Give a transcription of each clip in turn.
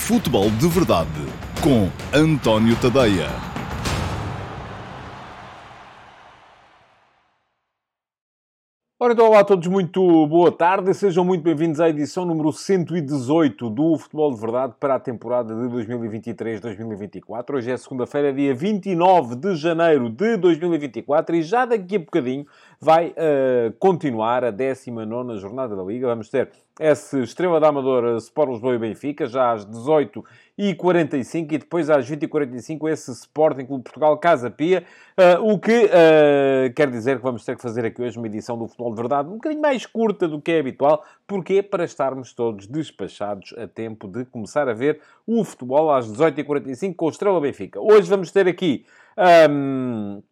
Futebol de Verdade com António Tadeia. Ora então, olá a todos, muito boa tarde. Sejam muito bem-vindos à edição número 118 do Futebol de Verdade para a temporada de 2023-2024. Hoje é segunda-feira, dia 29 de janeiro de 2024 e já daqui a bocadinho vai uh, continuar a 19 jornada da Liga. Vamos ter esse Estrela da Amadora, Sport Lisboa e Benfica, já às 18h45 e depois às 20h45 esse Sporting Clube Portugal Casa Pia, uh, o que uh, quer dizer que vamos ter que fazer aqui hoje uma edição do Futebol de Verdade um bocadinho mais curta do que é habitual. Porquê? Para estarmos todos despachados a tempo de começar a ver o futebol às 18h45 com o Estrela Benfica. Hoje vamos ter aqui, um,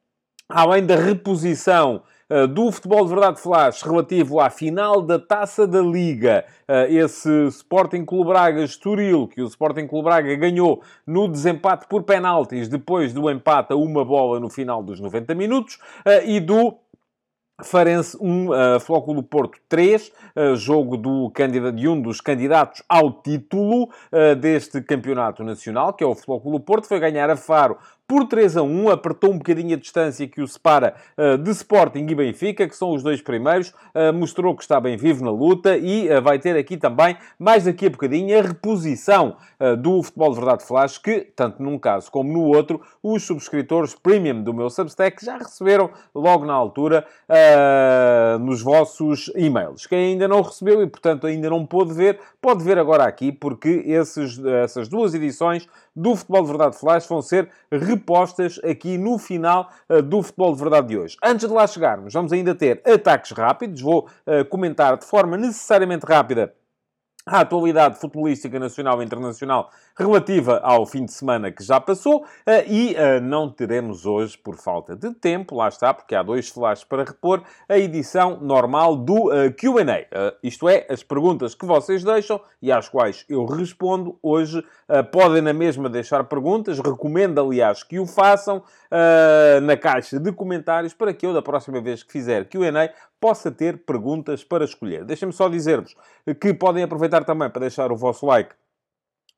além da reposição do Futebol de Verdade Flash relativo à final da Taça da Liga. Eh, esse Sporting Clube Braga Estoril, que o Sporting Clube Braga ganhou no desempate por penaltis, depois do empate a uma bola no final dos 90 minutos, eh, e do Farense 1, uh, Flóculo Porto 3, uh, jogo do candidato, de um dos candidatos ao título deste campeonato nacional, que é o Flóculo Porto, foi ganhar a Faro por 3 a 1, apertou um bocadinho a distância que o separa uh, de Sporting e Benfica, que são os dois primeiros, uh, mostrou que está bem vivo na luta e uh, vai ter aqui também, mais daqui a bocadinho, a reposição do Futebol de Verdade Flash, que, tanto num caso como no outro, os subscritores premium do meu Substack já receberam logo na altura nos vossos e-mails. Quem ainda não recebeu e, portanto, ainda não pôde ver, pode ver agora aqui, porque esses, essas duas edições do Futebol de Verdade Flash vão ser repostas aqui no final uh, do Futebol de Verdade de hoje. Antes de lá chegarmos, vamos ainda ter ataques rápidos. Vou uh, comentar de forma necessariamente rápida a atualidade futebolística nacional e internacional relativa ao fim de semana que já passou eh, e uh, não teremos hoje, por falta de tempo, lá está, porque há dois flashes para repor, a edição normal do uh, QA. Isto é, as perguntas que vocês deixam e às quais eu respondo hoje. podem na mesma deixar perguntas, recomendo aliás que o façam na caixa de comentários para que eu, da próxima vez que fizer QA, possa ter perguntas para escolher. Deixem-me só dizer-vos que podem aproveitar também para deixar o vosso like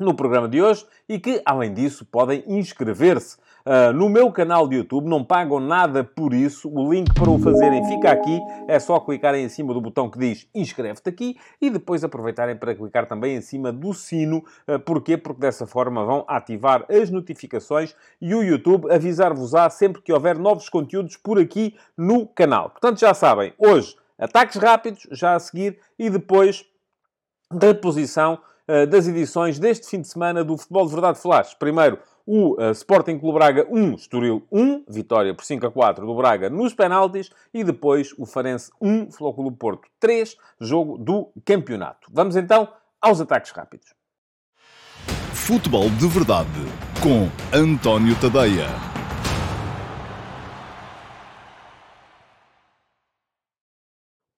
no programa de hoje e que, além disso, podem inscrever-se uh, no meu canal de YouTube. Não pagam nada por isso. O link para o fazerem fica aqui. É só clicarem em cima do botão que diz inscreve-te aqui e depois aproveitarem para clicar também em cima do sino. Uh, porquê? Porque dessa forma vão ativar as notificações e o YouTube avisar-vos-á sempre que houver novos conteúdos por aqui no canal. Portanto, já sabem, hoje ataques rápidos, já a seguir, e depois reposição das edições deste fim de semana do Futebol de Verdade Flash. Primeiro, o uh, Sporting Clube Braga 1, Estoril 1, vitória por 5 a 4 do Braga nos penaltis, e depois o Farense 1, Flóculo Porto 3, jogo do campeonato. Vamos então aos ataques rápidos. Futebol de Verdade com António Tadeia.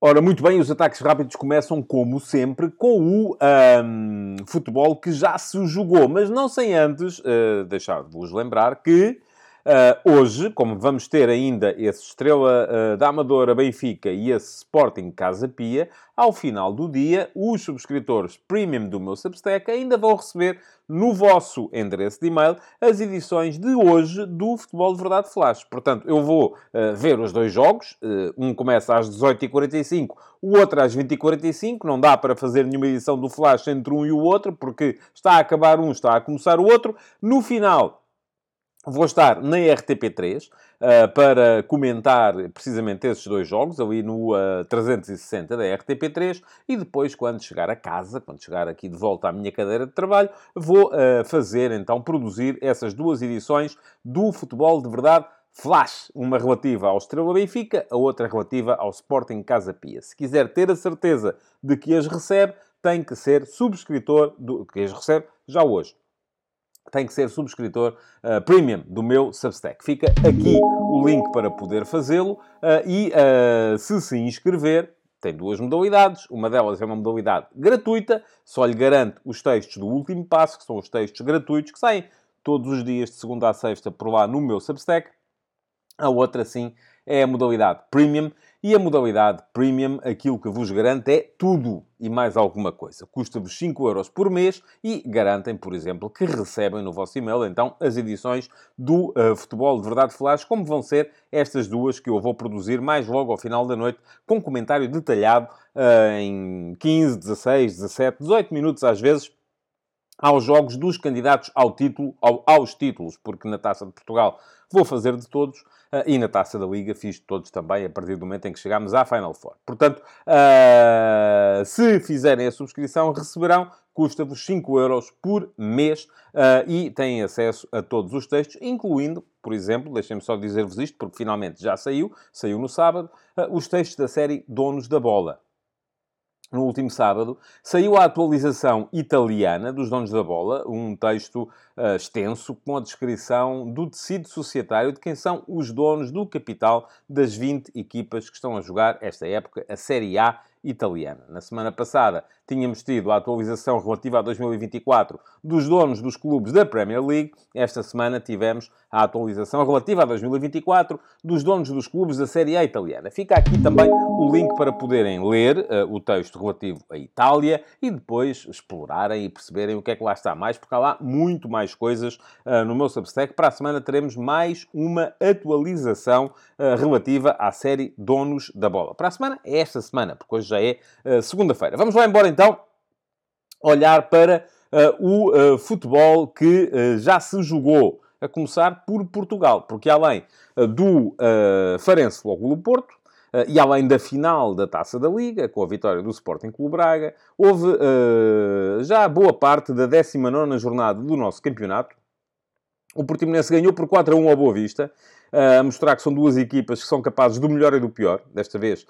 Ora, muito bem, os ataques rápidos começam, como sempre, com o um, futebol que já se jogou, mas não sem antes uh, deixar-vos lembrar que uh, hoje, como vamos ter ainda esse Estrela uh, da Amadora Benfica e esse Sporting Casa Pia, ao final do dia, os subscritores premium do meu Substack ainda vão receber no vosso endereço de e-mail as edições de hoje do Futebol de Verdade Flash. Portanto, eu vou uh, ver os dois jogos. Um começa às 18h45, o outro às 20h45. Não dá para fazer nenhuma edição do Flash entre um e o outro, porque está a acabar um, está a começar o outro. No final, Vou estar na RTP3 uh, eh, para comentar precisamente esses dois jogos, ali no uh, 360 da RTP3, e depois, quando chegar a casa, quando chegar aqui de volta à minha cadeira de trabalho, vou uh, fazer, então, produzir essas duas edições do Futebol de Verdade Flash, uma relativa ao Estrela Benfica, a outra relativa ao Sporting Casa Pia. Se quiser ter a certeza de que as recebe, tem que ser subscritor do que as recebe já hoje tem que ser subscritor uh, premium do meu Substack. Fica aqui o link para poder fazê-lo uh, e uh, se se inscrever, tem duas modalidades. Uma delas é uma modalidade gratuita, só lhe garante os textos do último passo, que são os textos gratuitos que saem todos os dias de segunda a sexta por lá no meu Substack. A outra, sim, é a modalidade premium E a modalidade Premium, aquilo que vos garante é tudo e mais alguma coisa. Custa-vos 5 euros por mês e garantem, por exemplo, que recebem no vosso e-mail, então, as edições do uh, Futebol de Verdade Flash, como vão ser estas duas que eu vou produzir mais logo ao final da noite, com comentário detalhado uh, em 15, 16, 17, 18 minutos às vezes, aos jogos dos candidatos ao título, ao, aos títulos, porque na Taça de Portugal vou fazer de todos, Uh, e na Taça da Liga fiz todos também, a partir do momento em que chegámos à Final Four. Portanto, uh, se fizerem a subscrição, receberão, custa-vos 5 euros por mês uh, e têm acesso a todos os textos, incluindo, por exemplo, deixem-me só dizer-vos isto, porque finalmente já saiu, saiu no sábado, os textos da série Donos da Bola no último sábado, saiu a atualização italiana dos donos da bola, um texto uh, extenso com a descrição do tecido societário de quem são os donos do capital das 20 equipas que estão a jogar esta época a Série A italiana. Na semana passada tínhamos tido a atualização relativa a 2024 dos donos dos clubes da Premier League. Esta semana tivemos a atualização relativa a 2024 dos donos dos clubes da Série A italiana. Fica aqui também o link para poderem ler uh, o texto relativo à Itália e depois explorarem e perceberem o que é que lá está mais, porque há lá muito mais coisas uh, no meu Substack. Para a semana teremos mais uma atualização uh, relativa à série Donos da Bola. Para a semana é esta semana, porque hoje já é segunda-feira. Vamos lá embora então olhar para o futebol que já se jogou a começar por Portugal, porque além uh, do uh, Farense Futebol Porto, uh, e além da final da Taça da Liga, com a vitória do Sporting Clube Braga, houve uh, já boa parte da 19ª jornada do nosso campeonato. O Portimonense ganhou por 4 a 1 ao Boa Vista, a mostrar que são duas equipas que são capazes do melhor e do pior, desta vez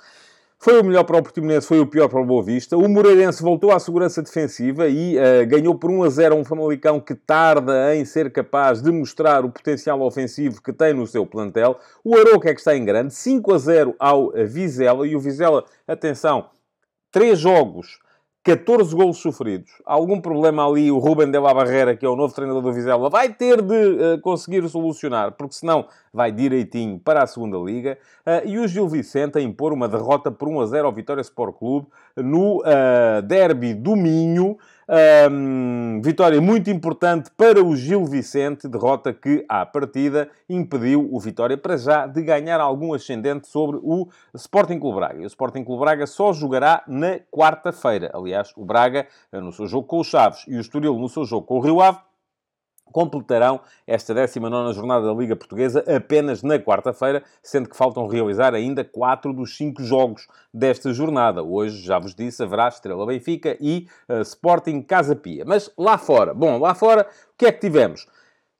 foi o melhor para o Portimonense, foi o pior para o Boa Vista. O Moreirense voltou à segurança defensiva e uh, ganhou por 1 a 0 um Famalicão que tarda em ser capaz de mostrar o potencial ofensivo que tem no seu plantel. O Aroca é que está em grande, 5 a 0 ao Vizela. E o Vizela, atenção, três jogos 14 golos sofridos. Algum problema ali, o Ruben de la Barrera, que é o novo treinador do Vizela, vai ter de uh, conseguir solucionar, porque senão vai direitinho para a segunda Liga. Uh, e o Gil Vicente a impor uma derrota por 1 a 0 ao Vitória Sport Clube no uh, derby do Minho. Um, vitória muito importante para o Gil Vicente, derrota que, à partida, impediu o Vitória para já de ganhar algum ascendente sobre o Sporting Clube Braga. E o Sporting Clube Braga só jogará na quarta-feira. Aliás, o Braga, no seu jogo com os Chaves, e o Estoril no seu jogo com o Rio Ave, completarão esta 19 jornada da Liga Portuguesa apenas na quarta-feira, sendo que faltam realizar ainda 4 dos 5 jogos desta jornada. Hoje, já vos disse, haverá Estrela Benfica e uh, Sporting Casa Pia. Mas lá fora, bom, lá fora, o que é que tivemos?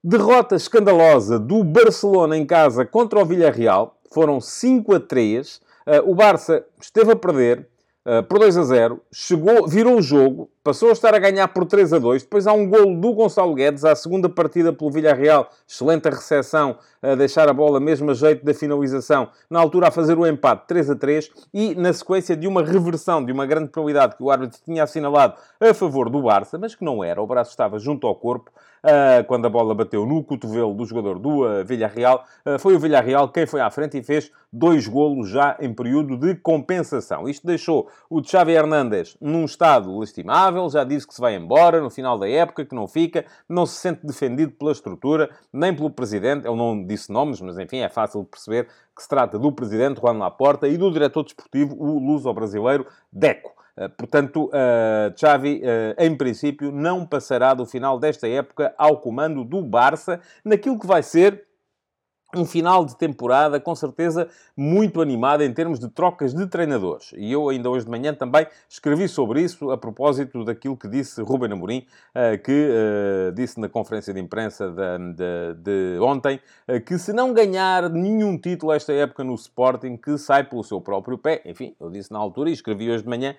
Derrota escandalosa do Barcelona em casa contra o Villarreal, foram 5 a 3. Uh, eh, o Barça esteve a perder, Uh, por 2 a 0, chegou, virou o jogo, passou a estar a ganhar por 3 a 2. Depois há um golo do Gonçalo Guedes, à segunda partida pelo Villarreal, excelente a recepção, a deixar a bola mesmo a jeito da finalização, na altura a fazer o empate 3 a 3 e na sequência de uma reversão de uma grande probabilidade que o árbitro tinha assinalado a favor do Barça, mas que não era, o braço estava junto ao corpo. Uh, quando a bola bateu no cotovelo do jogador do uh, Villarreal, uh, foi o Villarreal quem foi à frente e fez dois golos já em período de compensação. Isto deixou o Xavi Hernández num estado lastimável, já disse que se vai embora no final da época, que não fica, não se sente defendido pela estrutura, nem pelo presidente, ele não disse nomes, mas enfim, é fácil de perceber que se trata do presidente Juan Laporta e do diretor desportivo, o luso-brasileiro Deco. Eh, portanto, uh, Xavi, uh, em princípio, não passará do final desta época ao comando do Barça, naquilo que vai ser um final de temporada com certeza muito animado em termos de trocas de treinadores. E eu ainda hoje de manhã também escrevi sobre isso a propósito daquilo que disse Ruben Amorim, eh, que uh, disse na conferência de imprensa de, ontem, uh, que se não ganhar nenhum título esta época no Sporting, que sai pelo seu próprio pé. Enfim, eu disse na altura e escrevi hoje de manhã,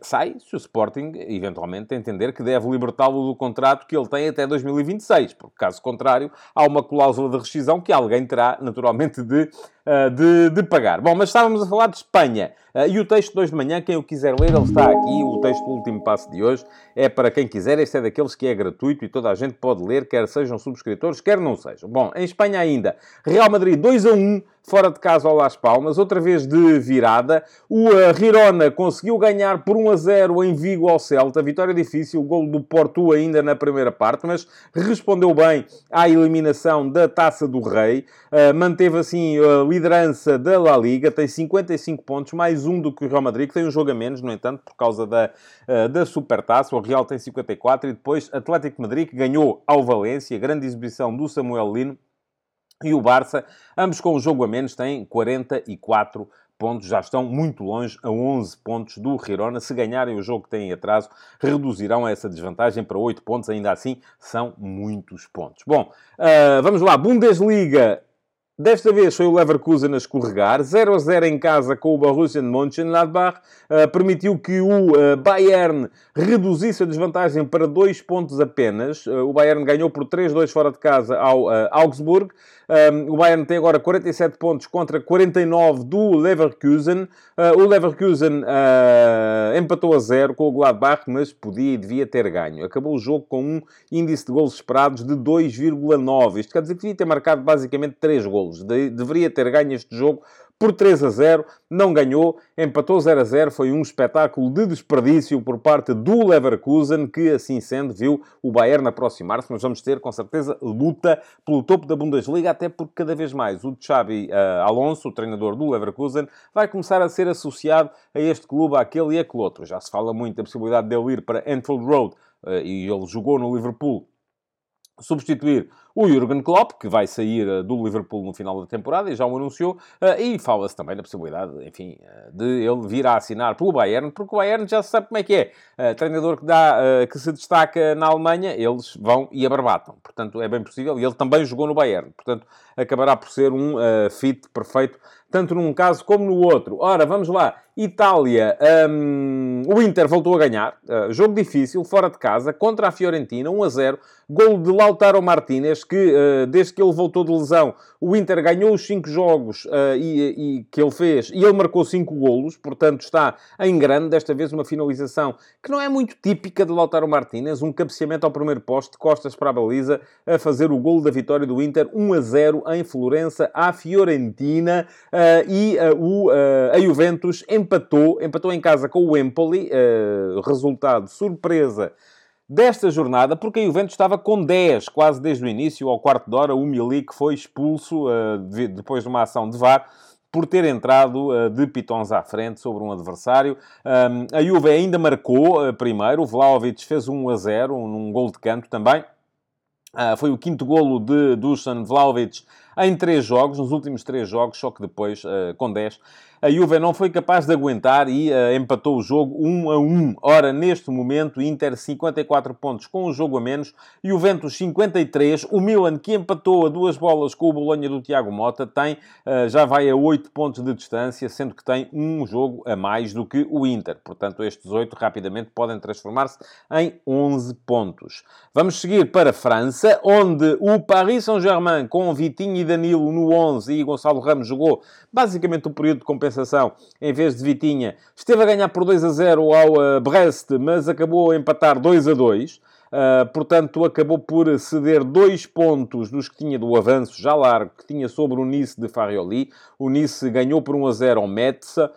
sai se o Sporting eventualmente entender que deve libertá-lo do contrato que ele tem até 2026, porque caso contrário há uma cláusula de rescisão que alguém terá naturalmente de, uh, de, de, pagar. Bom, mas estávamos a falar de Espanha. Uh, e o texto de hoje de manhã, quem o quiser ler, ele está aqui. O texto do último passo de hoje é para quem quiser. Este é daqueles que é gratuito e toda a gente pode ler, quer sejam subscritores, quer não sejam. Bom, em Espanha ainda, Real Madrid 2 a 1 fora de casa ao Las Palmas, outra vez de virada. O uh, Girona conseguiu ganhar por 1 a 0 em Vigo ao Celta. Vitória difícil, o gol do Porto ainda na primeira parte, mas respondeu bem à eliminação da Taça do Rei. Uh, manteve assim a liderança da La Liga, tem 55 pontos, mais um do que o Real Madrid, que tem um jogo a menos, no entanto, por causa da, uh, da Supertaça. O Real tem 54 e depois Atlético Madrid, que ganhou ao Valência, grande exibição do Samuel Lino e o Barça, ambos com o jogo a menos, têm 44 pontos, já estão muito longe, a 11 pontos do Girona. Se ganharem o jogo que têm atraso, reduzirão essa desvantagem para 8 pontos, ainda assim são muitos pontos. Bom, uh, vamos lá, Bundesliga Desta vez foi o Leverkusen a escorregar. 0 a 0 em casa com o Borussia Mönchengladbach. Uh, permitiu que o uh, Bayern reduzisse a desvantagem para 2 pontos apenas. Uh, o Bayern ganhou por 3-2 fora de casa ao Augsburg. Um, o Bayern tem agora 47 pontos contra 49 do Leverkusen. O Leverkusen empatou a zero com o Gladbach, mas podia e devia ter ganho. Acabou o jogo com um índice de golos esperados de 2,9. Isto quer dizer que devia ter marcado basicamente 3 golos. De deveria ter ganho este jogo por 3 a 0, não ganhou, empatou 0 a 0, foi um espetáculo de desperdício por parte do Leverkusen, que assim sendo viu o Bayern aproximar-se, mas vamos ter com certeza luta pelo topo da Bundesliga, até porque cada vez mais o Xabi uh, Alonso, o treinador do Leverkusen, vai começar a ser associado a este clube, àquele e àquele outro. Já se fala muito da possibilidade dele ir para Anfield Road, uh, e ele jogou no Liverpool, substituir o Jurgen Klopp, que vai sair uh, do Liverpool no final da temporada, e já o anunciou, uh, e fala-se também da possibilidade, enfim, uh, de ele vir a assinar pelo Bayern, porque o Bayern já sabe como é que é. treinador que, dá, que se destaca na Alemanha, eles vão e abarbatam. Portanto, é bem possível. E ele também jogou no Bayern. Portanto, acabará por ser um fit perfeito tanto num caso como no outro. Ora, vamos lá. Itália, um, o Inter voltou a ganhar. Uh, jogo difícil, fora de casa, contra a Fiorentina, 1 a 0. Gol de Lautaro Martinez, que uh, desde que ele voltou de lesão, o Inter ganhou os 5 jogos uh, e, e, que ele fez e ele marcou 5 golos, portanto está em grande. Desta vez uma finalização que não é muito típica de Lautaro Martinez, um cabeceamento ao primeiro poste, costas para a baliza, a fazer o gol da vitória do Inter, 1 a 0 em Florença, à Fiorentina. Uh, e o, a Juventus empatou, empatou em casa com o Empoli, resultado surpresa desta jornada, porque a Juventus estava com 10, quase desde o início, ao quarto de hora, o Milik foi expulso depois de uma ação de VAR, por ter entrado uh, de pitons à frente sobre um adversário. A Juve ainda marcou uh, primeiro, o Vlaovic fez 1 a 0, um, num gol de canto também. Uh, foi o quinto golo de Dusan Vlaovic em três jogos, nos últimos três jogos, só que depois, uh, com 10, a Juve não foi capaz de aguentar e uh, empatou o jogo 1 a 1. Ora, neste momento, Inter 54 pontos com um jogo a menos, Juventus 53. O Milan, que empatou a duas bolas com o Bolonha do Tiago Mota, tem, uh, já vai a 8 pontos de distância, sendo que tem um jogo a mais do que o Inter. Portanto, estes 8 rapidamente podem transformar-se em 11 pontos. Vamos seguir para a França, onde o Paris Saint-Germain, com Vitinho e Danilo no 11 e Gonçalo Ramos jogou basicamente o período de compensação em vez de Vitinha. Esteve a ganhar por 2 a 0 ao uh, Brest, mas acabou a empatar 2 a 2. Uh, portanto, acabou por ceder dois pontos dos que tinha do avanço já largo, que tinha sobre o Nice de Farioli. O Nice ganhou por 1 a 0 ao Metz uh,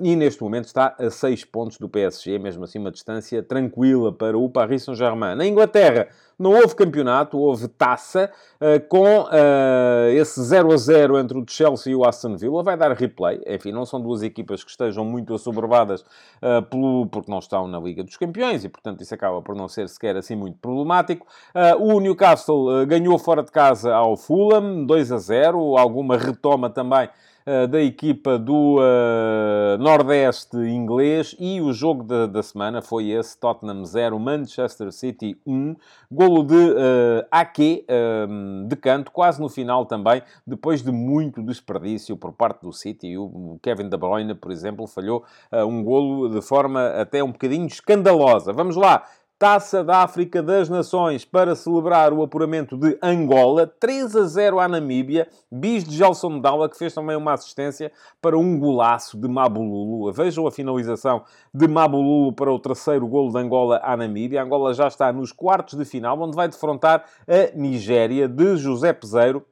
e neste momento está a 6 pontos do PSG, mesmo assim uma distância tranquila para o Paris Saint-Germain. Na Inglaterra, não houve campeonato, houve taça, uh, com uh, esse 0 a 0 entre o Chelsea e o Aston Villa. Vai dar replay. Enfim, não são duas equipas que estejam muito assoberbadas uh, pelo, porque não estão na Liga dos Campeões e, portanto, isso acaba por não ser sequer assim muito problemático. o Newcastle ganhou fora de casa ao Fulham, 2 a 0. Alguma retoma também da equipa do uh, Nordeste inglês e o jogo da, da, semana foi esse, Tottenham 0, Manchester City 1, golo de uh, Ake, de canto, quase no final também, depois de muito desperdício por parte do City. O Kevin De Bruyne, por exemplo, falhou um golo de forma até um bocadinho escandalosa. Vamos lá, Taça da África das Nações para celebrar o apuramento de Angola, 3 a 0 à Namíbia, bis de Gelson Dalla, que fez também uma assistência para um golaço de Mabululu. Vejam a finalização de Mabululu para o terceiro golo de Angola à Namíbia. Angola já está nos quartos de final, onde vai defrontar a Nigéria de José Peseiro.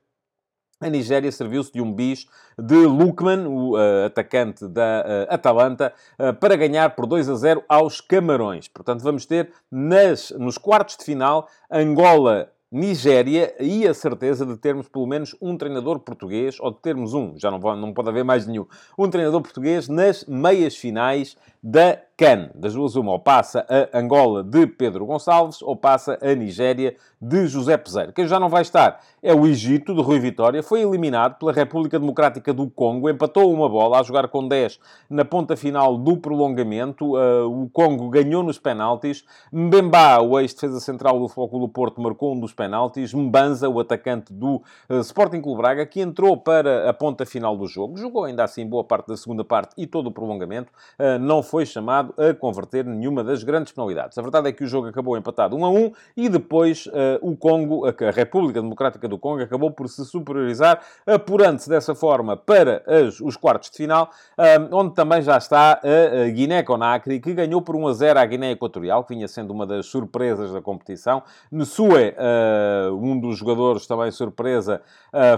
A Nigéria serviu-se de um bis de Lukman, o uh, atacante da uh, Atalanta, uh, para ganhar por 2 a 0 aos Camarões. Portanto, vamos ter nas, nos quartos de final Angola Nigéria e a certeza de termos pelo menos um treinador português, ou de termos um, já não, não pode haver mais nenhum, um treinador português nas meias finais da CAN. Das duas, uma, ou passa a Angola de Pedro Gonçalves, ou passa a Nigéria de José Peseiro. Quem já não vai estar é o Egito, de Rui Vitória. Foi eliminado pela República Democrática do Congo, empatou uma bola a jogar com 10 na ponta final do prolongamento. Uh, o Congo ganhou nos penaltis. Mbemba, o ex-defesa central do Flóculo Porto, marcou um dos penaltis. Mbanza, o atacante do uh, Sporting Clube Braga, que entrou para a ponta final do jogo. Jogou ainda assim boa parte da segunda parte e todo o prolongamento. Uh, não foi chamado a converter nenhuma das grandes penalidades. A verdade é que o jogo acabou empatado 1 a 1 e depois uh, o Congo, a República Democrática do Congo, acabou por se superiorizar, apurando-se dessa forma para as, os quartos de final, uh, onde também já está a, a Guiné-Conakry, que ganhou por 1 a 0 à Guiné Equatorial, que vinha sendo uma das surpresas da competição. Nsue, uh, um dos jogadores também surpresa,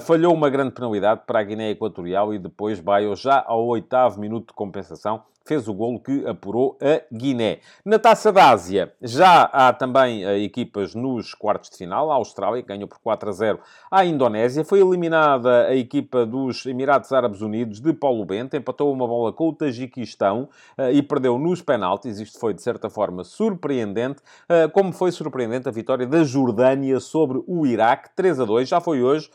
falhou uma grande penalidade para a Guiné Equatorial e depois Baio, já ao oitavo minuto de compensação, fez o golo que apurou a Guiné. Na Taça da Ásia, já há também uh, equipas nos quartos de final. A Austrália ganhou por 4 a 0 à Indonésia. Foi eliminada a equipa dos Emirados Árabes Unidos de Paulo Bento. Empatou uma bola com o Tajiquistão uh, e perdeu nos penaltis. Isto foi, de certa forma, surpreendente. Uh, como foi surpreendente a vitória da Jordânia sobre o Iraque, 3 a 2. Já foi hoje.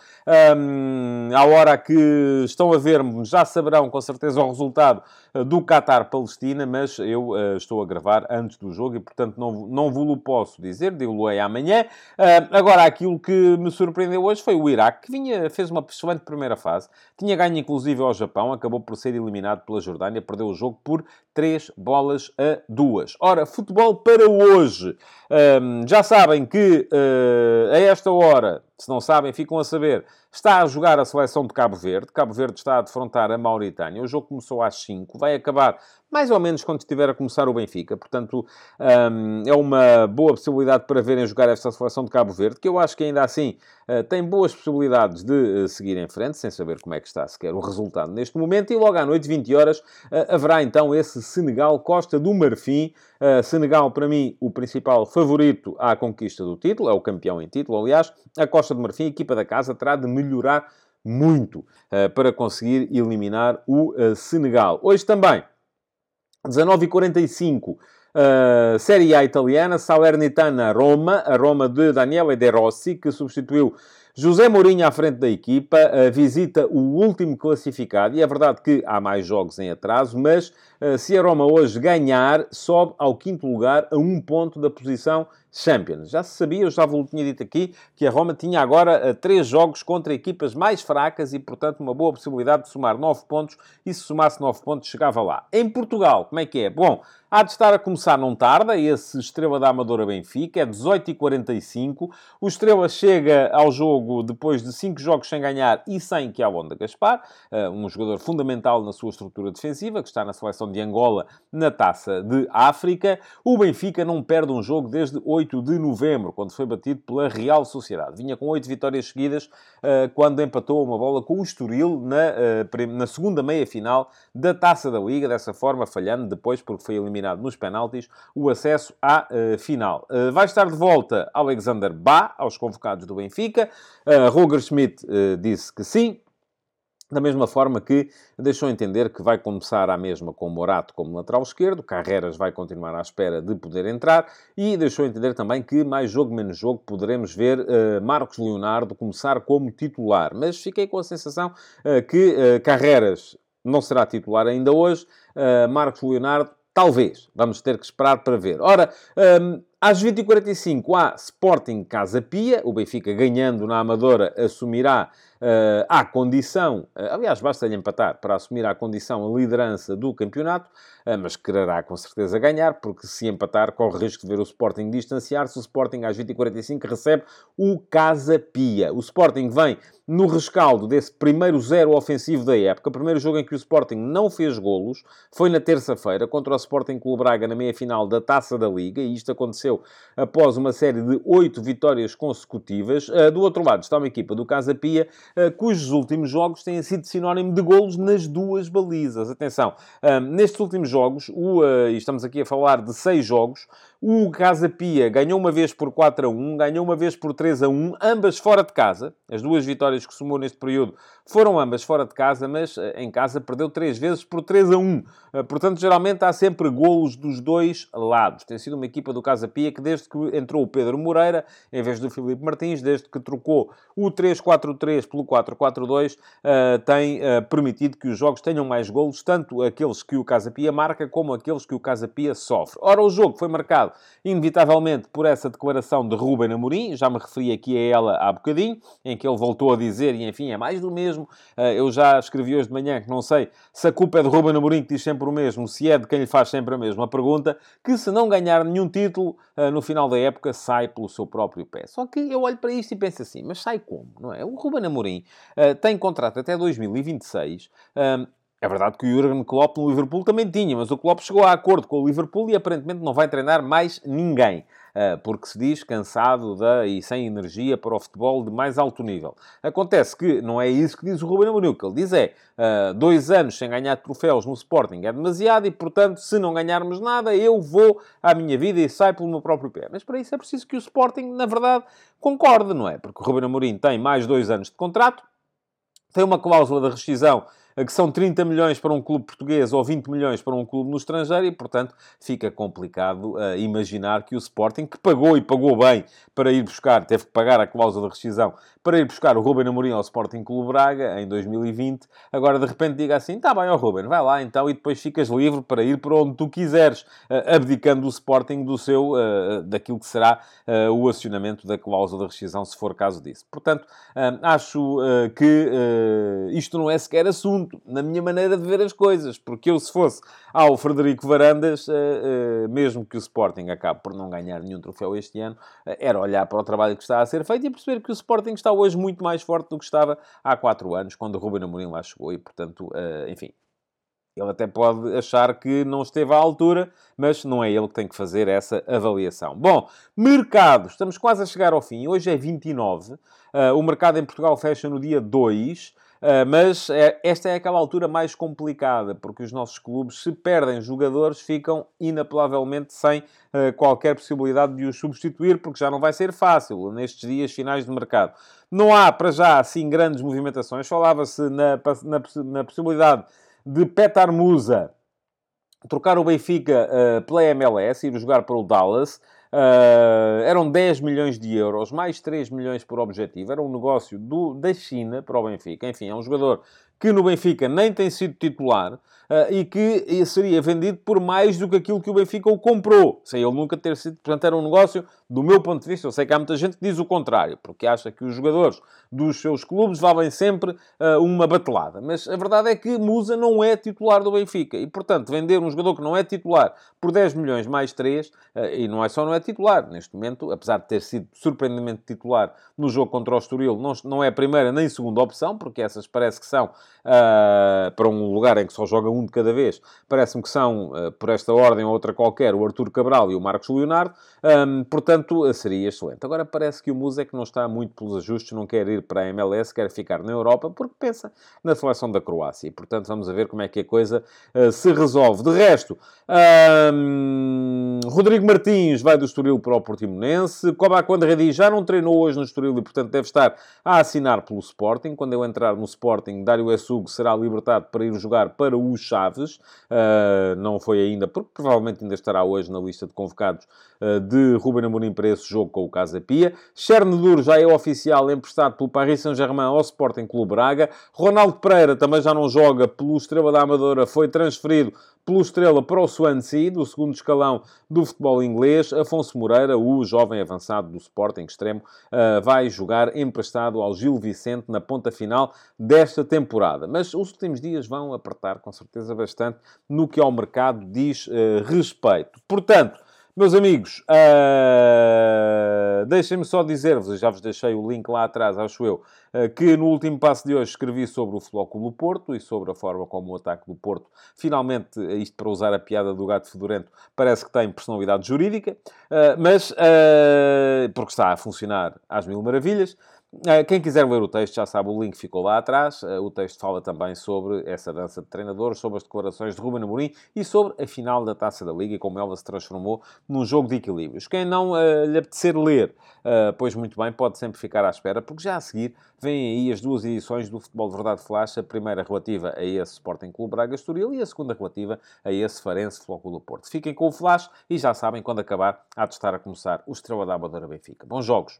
Um, à hora que estão a ver-me, já saberão com certeza o resultado do Qatar-Palestina, mas eu uh, estou a gravar antes do jogo e, portanto, não, não vos posso dizer, digo-lo amanhã. Uh, agora, aquilo que me surpreendeu hoje foi o Iraque, que vinha, fez uma excelente primeira fase, tinha ganho inclusive ao Japão, acabou por ser eliminado pela Jordânia, perdeu o jogo por 3 bolas a 2. Ora, futebol para hoje. Um, já sabem que uh, a esta hora, se não sabem, ficam a saber, está a jogar a seleção de Cabo Verde. Cabo Verde está a defrontar a Mauritânia. O jogo começou às 5, vai acabar mais ou menos quando estiver a começar o Benfica. Portanto, um, é uma boa possibilidade para verem jogar esta seleção de Cabo Verde, que eu acho que ainda assim uh, tem boas possibilidades de uh, seguir em frente, sem saber como é que está sequer o resultado neste momento. E logo à noite, 20 horas, uh, haverá então esse Senegal-Costa do Marfim. Senegal, para mim, o principal favorito à conquista do título, é o campeão em título, aliás. A Costa do Marfim, a equipa da casa, terá de melhorar muito para conseguir eliminar o Senegal. Hoje também 19h45, uh, Série A italiana, Salernitana Roma, a Roma de Daniele De Rossi, que substituiu José Mourinho à frente da equipa, uh, visita o último classificado, e é verdade que há mais jogos em atraso, mas se a Roma hoje ganhar, sobe ao quinto lugar a um ponto da posição Champions. Já se sabia, eu já vos tinha dito aqui, que a Roma tinha agora uh, três jogos contra equipas mais fracas e, portanto, uma boa possibilidade de somar nove pontos. E se somasse nove pontos, chegava lá. Em Portugal, como é que é? Bom, há de estar a começar não tarda, esse Estrela da Amadora Benfica, é 18h45. O Estrela chega ao jogo depois de cinco jogos sem ganhar e sem que a Onda Gaspar, uh, um jogador fundamental na sua estrutura defensiva, que está na seleção de Angola na Taça de África. O Benfica não perde um jogo desde 8 8 de novembro, quando foi batido pela Real Sociedade. Vinha com 8 vitórias seguidas, uh, quando empatou uma bola com o Estoril na, uh, na segunda meia-final da Taça da Liga, dessa forma falhando depois, porque foi eliminado nos penaltis, o acesso à uh, final. vai estar de volta Alexander Bá, aos convocados do Benfica. Roger Schmidt disse que sim, da mesma forma que deixou entender que vai começar à mesma com Morato como lateral esquerdo, Carreras vai continuar à espera de poder entrar e deixou entender também que mais jogo menos jogo poderemos ver uh, Marcos Leonardo começar como titular. Mas fiquei com a sensação uh, que uh, não será titular ainda hoje, Marcos Leonardo Talvez. Vamos ter que esperar para ver. Ora, um, às 20h45 há Sporting Casa Pia, o Benfica ganhando na Amadora assumirá uh, à condição, uh, aliás, basta-lhe empatar para assumir à condição a liderança do campeonato, uh, mas quererá com certeza ganhar, porque se empatar corre risco de ver o Sporting distanciar-se. O Sporting às 20h45 recebe o Casa Pia. O Sporting vem no rescaldo desse primeiro zero ofensivo da época, primeiro jogo em que o Sporting não fez golos, foi na terça-feira contra o Sporting Clube Braga na meia-final da Taça da Liga, e isto aconteceu após uma série de oito vitórias consecutivas. Do outro lado está uma equipa do Casa Pia cujos últimos jogos têm sido sinónimo de golos nas duas balizas. Atenção, eh, nestes últimos jogos, o, uh, e estamos aqui a falar de seis jogos, o Casa Pia ganhou uma vez por 4 a 1, ganhou uma vez por 3 a 1, ambas fora de casa. As duas vitórias que somou neste período foram ambas fora de casa, mas eh, em casa perdeu três vezes por 3 a 1. Eh, portanto, geralmente há sempre golos dos dois lados. Tem sido uma equipa do Casa Pia que desde que entrou o Pedro Moreira, em vez do Filipe Martins, desde que trocou o 3-4-3 pelo 4-4-2, eh, tem permitido que os jogos tenham mais golos, tanto aqueles que o Casa Pia marca, como aqueles que o Casa Pia sofre. Ora, o jogo foi marcado inevitavelmente, por essa declaração de Ruben Amorim, já me referi aqui a ela há bocadinho, em que ele voltou a dizer, e enfim, é mais do mesmo. Eh, eu já escrevi hoje de manhã que não sei se a culpa é de Ruben Amorim, que diz sempre o mesmo, se é de quem lhe faz sempre a mesma pergunta, que se não ganhar nenhum título eh, no final da época, sai pelo seu próprio pé. Só que eu olho para isto e penso assim, mas sai como, não é? O Ruben Amorim uh, tem contrato até 2026, é verdade que o Jurgen Klopp no Liverpool também tinha, mas o Klopp chegou a acordo com o Liverpool e aparentemente não vai treinar mais ninguém, eh, porque se diz cansado e sem energia para o futebol de mais alto nível. Acontece que não é isso que diz o Ruben Amorim, o que ele diz é eh, dois anos sem ganhar troféus no Sporting é demasiado e, portanto, se não ganharmos nada, eu vou à minha vida e saio pelo meu próprio pé. Mas para isso é preciso que o Sporting, na verdade, concorde, não é? Porque o Ruben Amorim tem mais dois anos de contrato, tem uma cláusula de rescisão que são 30 milhões para um clube português ou 20 milhões para um clube no estrangeiro e, portanto, fica complicado uh, imaginar que o Sporting, que pagou e pagou bem para ir buscar, teve que pagar a cláusula de rescisão para ir buscar o Ruben Amorim ao Sporting Clube Braga em 2020, agora de repente diga assim, tá bem, ó Ruben, vai lá então e depois ficas livre para ir para onde tu quiseres, uh, abdicando o Sporting do seu, uh, daquilo que será o acionamento da cláusula de rescisão, se for caso disso. Portanto, acho que isto não é sequer assunto na minha maneira de ver as coisas, porque eu, se fosse ao Frederico Varandas, uh, uh, mesmo que o Sporting acabe por não ganhar nenhum troféu este ano, uh, era olhar para o trabalho que está a ser feito e perceber que o Sporting está hoje muito mais forte do que estava há quatro anos, quando o Ruben Amorim lá chegou, e portanto, enfim, ele até pode achar que não esteve à altura, mas não é ele que tem que fazer essa avaliação. Bom, mercado. Estamos quase a chegar ao fim. Hoje é 29. Uh, o mercado em Portugal fecha no dia 2. Uh, mas é, esta é aquela altura mais complicada, porque os nossos clubes, se perdem jogadores, ficam inapelavelmente sem uh, qualquer possibilidade de os substituir, porque já não vai ser fácil nestes dias finais de mercado. Não há, para já, assim, grandes movimentações. Falava-se na, na, na, possibilidade de Petar Musa trocar o Benfica uh, pela MLS, ir jogar para o Dallas. Uh, eram 10 milhões de euros, mais 3 milhões por objetivo. Era um negócio do, da China para o Benfica. Enfim, é um jogador que no Benfica nem tem sido titular uh, e que seria vendido por mais do que aquilo que o Benfica o comprou, sem ele nunca ter sido. Portanto, era um negócio, do meu ponto de vista, eu sei que há muita gente que diz o contrário, porque acha que os jogadores dos seus clubes valem sempre uh, uma batelada. Mas a verdade é que Musa não é titular do Benfica e, portanto, vender um jogador que não é titular por 10 milhões mais 3, uh, eh, e não é só não é titular, neste momento, apesar de ter sido surpreendentemente titular no jogo contra o Estoril, não, não é a primeira nem segunda opção, porque essas parece que são uh, para um lugar em que só joga um de cada vez, parece-me que são, uh, por esta ordem ou outra qualquer, o Artur Cabral e o Marcos Leonardo, um, portanto, seria excelente. Agora parece que o Musa é que não está muito pelos ajustes, não quer ir para a MLS, quer ficar na Europa, porque pensa na seleção da Croácia. Portanto, vamos ver como é que a coisa uh, se resolve. De resto, um, Rodrigo Martins vai do Estoril para o Portimonense. Cobaco Redi já não treinou hoje no Estoril e, portanto, deve estar a assinar pelo Sporting. Quando eu entrar no Sporting, Dário Hugo será libertado para ir jogar para o Chaves. não foi ainda, porque provavelmente ainda estará hoje na lista de convocados de Ruben Amorim para esse jogo com o Casa Pia. Chernedur já é oficial emprestado pelo Paris Saint-Germain ao Sporting Clube Braga. Ronaldo Pereira também já não joga pelo Estrela da Amadora, foi transferido pelo Estrela para o Swansea, do segundo escalão do futebol inglês. Afonso Moreira, o jovem avançado do Sporting extremo, uh, vai jogar emprestado ao Gil Vicente na ponta final desta temporada. Mas os últimos dias vão apertar, com certeza, bastante no que ao mercado diz uh, respeito. Portanto, meus amigos, uh, deixem-me só dizer-vos, já vos deixei o link lá atrás, acho eu, uh, que no último passo de hoje escrevi sobre o Flóculo Porto e sobre a forma como o ataque do Porto, finalmente, isto para usar a piada do gato fedorento, parece que tem personalidade jurídica, uh, mas porque está a funcionar às mil maravilhas. Eh, quem quiser ler o texto já sabe, o link ficou lá atrás. Eh, o texto fala também sobre essa dança de treinadores, sobre as declarações de Ruben Amorim e sobre a final da Taça da Liga e como ela se transformou num jogo de equilíbrios. Quem não uh, lhe apetecer ler, uh, pois muito bem, pode sempre ficar à espera, porque já a seguir vêm aí as duas edições do Futebol de Verdade Flash, a primeira relativa a esse Sporting Clube Braga Estoril e a segunda relativa a esse Farense Futebol do Porto. Fiquem com o Flash e já sabem, quando acabar, há de estar a começar o Estrela da Amadora Benfica. Bons jogos!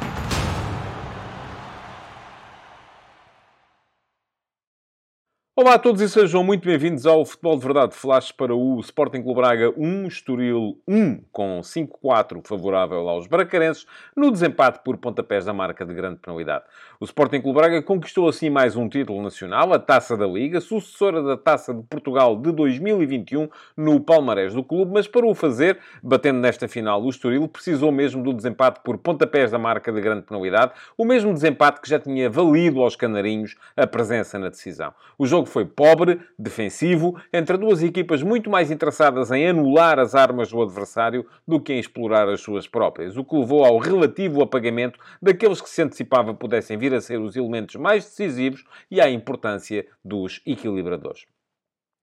Olá a todos e sejam muito bem-vindos ao Futebol de Verdade Flash para o Sporting Clube Braga 1, Estoril 1, com 5-4 favorável aos bracarenses, no desempate por pontapés da marca de grande penalidade. O Sporting Clube Braga conquistou assim mais um título nacional, a Taça da Liga, sucessora da Taça de Portugal de 2021, no palmarés do clube, mas para o fazer, batendo nesta final o Estoril, precisou mesmo do desempate por pontapés da marca de grande penalidade, o mesmo desempate que já tinha valido aos canarinhos a presença na decisão. O jogo foi pobre, defensivo, entre duas equipas muito mais interessadas em anular as armas do adversário do que em explorar as suas próprias, o que levou ao relativo apagamento daqueles que se antecipava pudessem vir a ser os elementos mais decisivos e à importância dos equilibradores.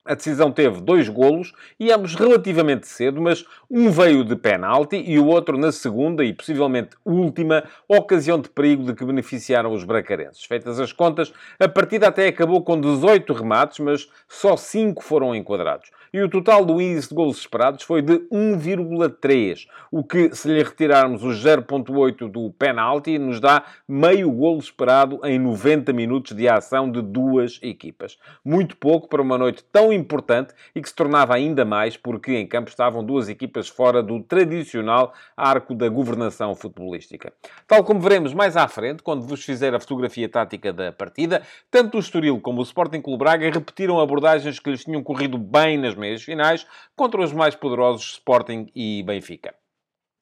A decisão teve dois golos e ambos relativamente cedo, mas um veio de penalti e o outro na segunda e possivelmente última ocasião de perigo de que beneficiaram os bracarenses. Feitas as contas, a partida até acabou com 18 remates, mas só 5 foram enquadrados e o total do índice de golos esperados foi de 1,3, o que, se lhe retirarmos os 0,8 do penalti, nos dá meio golo esperado em 90 minutos de ação de duas equipas. Muito pouco para uma noite tão importante e que se tornava ainda mais porque em campo estavam duas equipas fora do tradicional arco da governação futebolística. Tal como veremos mais à frente, quando vos fizer a fotografia tática da partida, tanto o Estoril como o Sporting Clube Braga repetiram abordagens que lhes tinham corrido bem nas meias finais contra os mais poderosos Sporting e Benfica.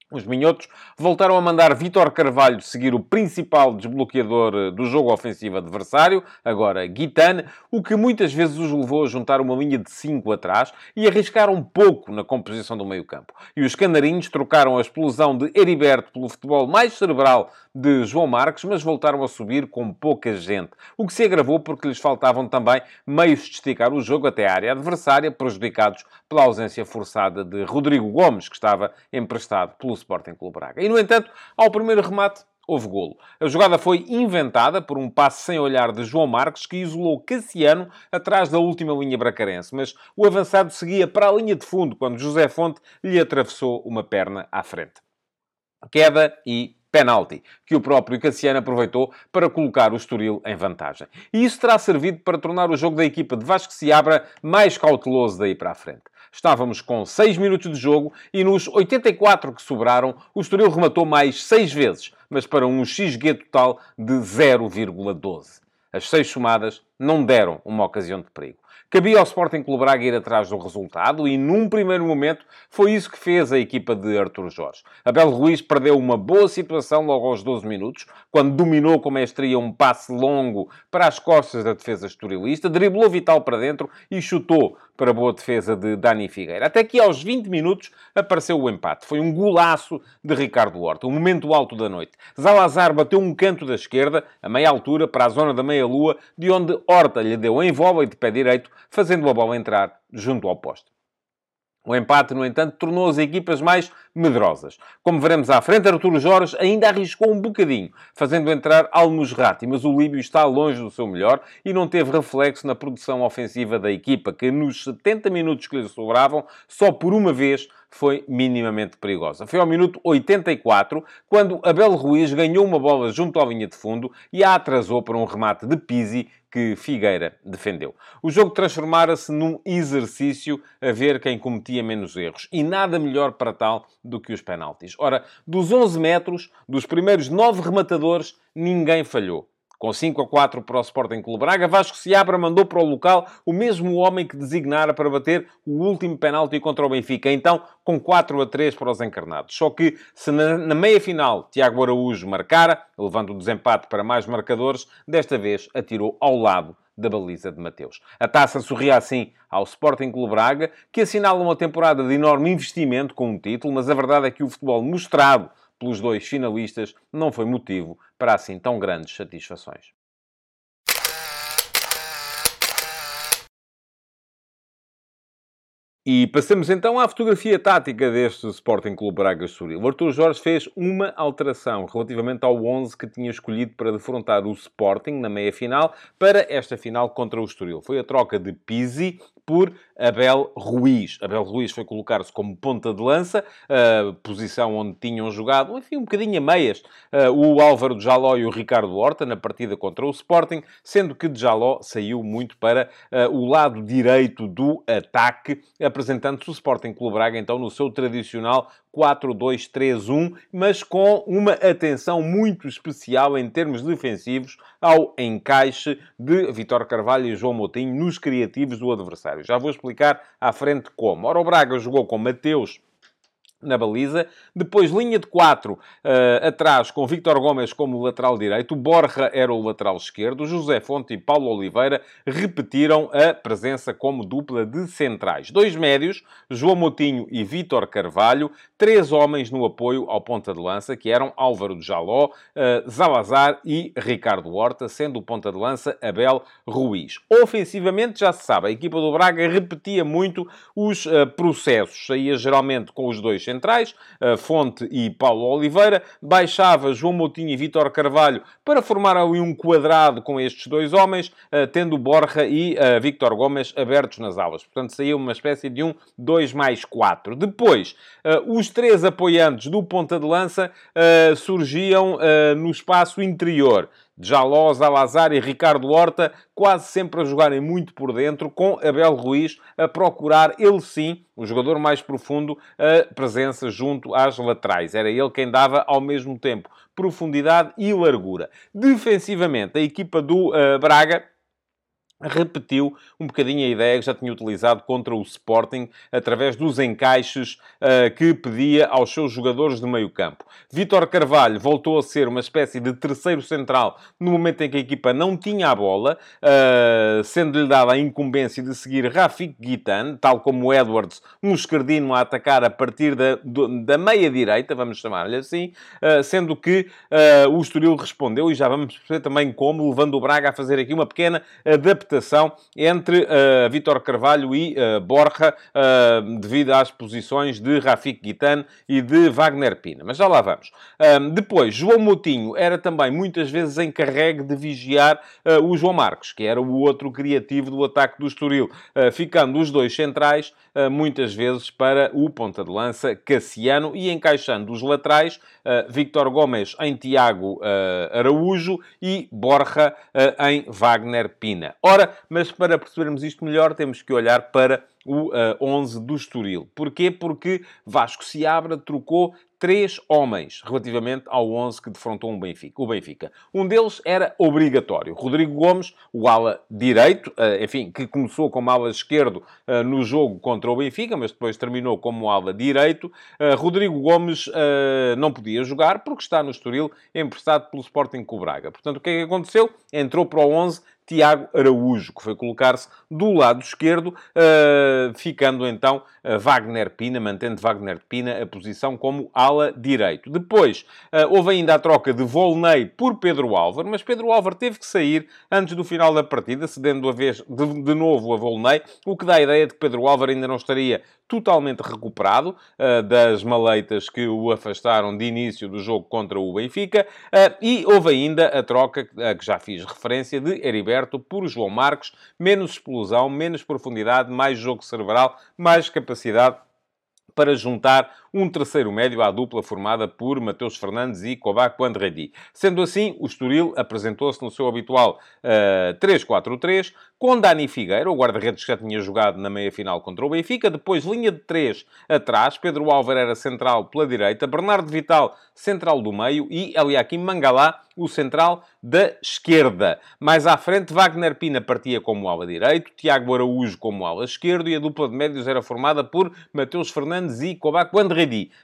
Os minhotos voltaram a mandar Vítor Carvalho seguir o principal desbloqueador eh, do jogo ofensivo adversário, agora Guitane, o que muitas vezes os levou a juntar uma linha de 5 atrás e arriscar um pouco na composição do meio-campo. E os canarinhos trocaram a explosão de Heriberto pelo futebol mais cerebral de João Marques, mas voltaram a subir com pouca gente, o que se agravou porque lhes faltavam também meios de esticar o jogo até a área adversária, prejudicados pela ausência forçada de Rodrigo Gomes, que estava emprestado pelo Sporting Clube Braga. E, no entanto, ao primeiro remate, houve golo. A jogada foi inventada por um passe sem olhar de João Marques, que isolou Cassiano atrás da última linha bracarense, mas o avançado seguia para a linha de fundo quando José Fonte lhe atravessou uma perna à frente. Queda e penalti, que o próprio Cassiano aproveitou para colocar o Estoril em vantagem. E isso terá servido para tornar o jogo da equipa de Vasco Seabra mais cauteloso daí para a frente. Estávamos com 6 minutos de jogo e nos 84 que sobraram, o Estoril rematou mais 6 vezes, mas para um XG total de 0,12. As 6 somadas não deram uma ocasião de perigo. Cabia ao Sporting Clube Braga ir atrás do resultado e, num primeiro momento, foi isso que fez a equipa de Artur Jorge. Abel Ruiz perdeu uma boa situação logo aos 12 minutos, quando dominou com mestria um passe longo para as costas da defesa estorilista, driblou Vital para dentro e chutou para boa defesa de Dani Figueira. Até que aos 20 minutos apareceu o empate. Foi um golaço de Ricardo Horta, o momento alto da noite. Zalazar bateu um canto da esquerda, a meia altura, para a zona da meia-lua, de onde Horta lhe deu em vola e de pé direito, fazendo a bola entrar junto ao poste. O empate, no entanto, tornou as equipas mais medrosas. Como veremos à frente, Arturo Jorge ainda arriscou um bocadinho, fazendo entrar Almusrati, mas o Líbio está longe do seu melhor e não teve reflexo na produção ofensiva da equipa, que nos 70 minutos que lhe sobravam, só por uma vez foi minimamente perigosa. Foi ao minuto 84, quando Abel Ruiz ganhou uma bola junto à linha de fundo e a atrasou para um remate de Pizzi que Figueira defendeu. O jogo transformara-se num exercício a ver quem cometia menos erros. E nada melhor para tal do que os penaltis. Ora, dos 11 metros, dos primeiros 9 rematadores, ninguém falhou. Com 5 a 4 para o Sporting Clube Braga, Vasco Seabra mandou para o local o mesmo homem que designara para bater o último penalti contra o Benfica. Então, com 4 a 3 para os encarnados. Só que, se na, na meia-final Tiago Araújo marcara, levando o desempate para mais marcadores, desta vez atirou ao lado da baliza de Mateus. A taça sorria assim ao Sporting Clube Braga, que assinala uma temporada de enorme investimento com um título, mas a verdade é que o futebol mostrado pelos dois finalistas não foi motivo para assim tão grandes satisfações. E passamos então à fotografia tática deste Sporting Clube Braga Estoril. O Artur Jorge fez uma alteração relativamente ao 11 que tinha escolhido para defrontar o Sporting na meia-final para esta final contra o Estoril. Foi a troca de Pizzi por Abel Ruiz. Abel Ruiz foi colocar-se como ponta de lança, posição onde tinham jogado, enfim, um bocadinho a meias, o Álvaro Jaló e o Ricardo Horta na partida contra o Sporting, sendo que Jaló saiu muito para o lado direito do ataque, apresentando-se o Sporting Clube Braga, então, no seu tradicional 4-2-3-1, mas com uma atenção muito especial em termos defensivos ao encaixe de Vitor Carvalho e João Moutinho nos criativos do adversário. Já vou explicar à frente como. Ora, o Braga jogou com Mateus na baliza. Depois, linha de 4 uh, atrás, com Victor Gomes como lateral direito. Borja era o lateral esquerdo. José Fonte e Paulo Oliveira repetiram a presença como dupla de centrais. Dois médios, João Moutinho e Vítor Carvalho. Três homens no apoio ao ponta de lança, que eram Álvaro de Jaló, uh, Zalazar e Ricardo Horta, sendo o ponta de lança Abel Ruiz. Ofensivamente, já se sabe, a equipa do Braga repetia muito os uh, processos. Saía geralmente com os dois centrais, Fonte e Paulo Oliveira, baixava João Moutinho e Vítor Carvalho para formar ali um quadrado com estes dois homens, eh, tendo Borja e eh, Víctor Gomes abertos nas alas. Portanto, saía uma espécie de um 2 mais 4. Depois, eh, os três apoiantes do ponta de lança surgiam no espaço interior. Jaló, Zalazar e Ricardo Horta, quase sempre a jogarem muito por dentro, com Abel Ruiz a procurar, ele sim, o jogador mais profundo, a presença junto às laterais. Era ele quem dava, ao mesmo tempo, profundidade e largura. Defensivamente, a equipa do uh, Braga repetiu um bocadinho a ideia que já tinha utilizado contra o Sporting através dos encaixes uh, que pedia aos seus jogadores de meio campo. Vítor Carvalho voltou a ser uma espécie de terceiro central no momento em que a equipa não tinha a bola, uh, sendo-lhe dada a incumbência de seguir Rafik Guitan, tal como Edwards, um esquerdino a atacar a partir da, da meia-direita, vamos chamar-lhe assim, uh, sendo que o Estoril respondeu, e já vamos perceber também como, levando o Braga a fazer aqui uma pequena adaptação adaptação entre uh, Vítor Carvalho e uh, Borja, uh, devido às posições de Rafik Guitan e de Wagner Pina. Mas já lá vamos. depois, João Moutinho era também muitas vezes encarregue de vigiar o João Marcos, que era o outro criativo do ataque do Estoril, ficando os dois centrais muitas vezes para o ponta de lança Cassiano e encaixando os laterais Victor Gomes em Tiago Araújo e Borja em Wagner Pina. Ora, Ora, mas para percebermos isto melhor, temos que olhar para o uh, eh, 11 do Estoril. Porquê? Porque Vasco Seabra trocou três homens relativamente ao 11 que defrontou um Benfica, o Benfica. Um deles era obrigatório. Rodrigo Gomes, o ala direito, uh, enfim, que começou como ala esquerdo uh, no jogo contra o Benfica, mas depois terminou como ala direito. Rodrigo Gomes não podia jogar porque está no Estoril emprestado pelo Sporting Cobraga. Portanto, o que é que aconteceu? Entrou para o 11 Tiago Araújo, que foi colocar-se do lado esquerdo, ficando então Wagner Pina, mantendo Wagner Pina a posição como ala direito. Depois, uh, houve ainda a troca de Volney por Pedro Álvaro, mas Pedro Álvaro teve que sair antes do final da partida, cedendo a vez de, de novo a Volney, o que dá a ideia de que Pedro Álvaro ainda não estaria totalmente recuperado uh, das maleitas que o afastaram de início do jogo contra o Benfica. Uh, e houve ainda a troca, a que já fiz referência, de Heriberto por João Marcos. Menos explosão, menos profundidade, mais jogo cerebral, mais capacidade para juntar um terceiro médio à dupla formada por Mateus Fernandes e Kovac Andredi. Sendo assim, o Estoril apresentou-se no seu habitual uh, eh, 3-4-3, com Dani Figueira, o guarda-redes que já tinha jogado na meia-final contra o Benfica, depois linha de 3 atrás, Pedro Álvaro era central pela direita, Bernardo Vital central do meio e Eliakim Mangalá o central da esquerda. Mais à frente, Wagner Pina partia como ala direito, Tiago Araújo como ala esquerdo e a dupla de médios era formada por Mateus Fernandes e Kovac Andredi.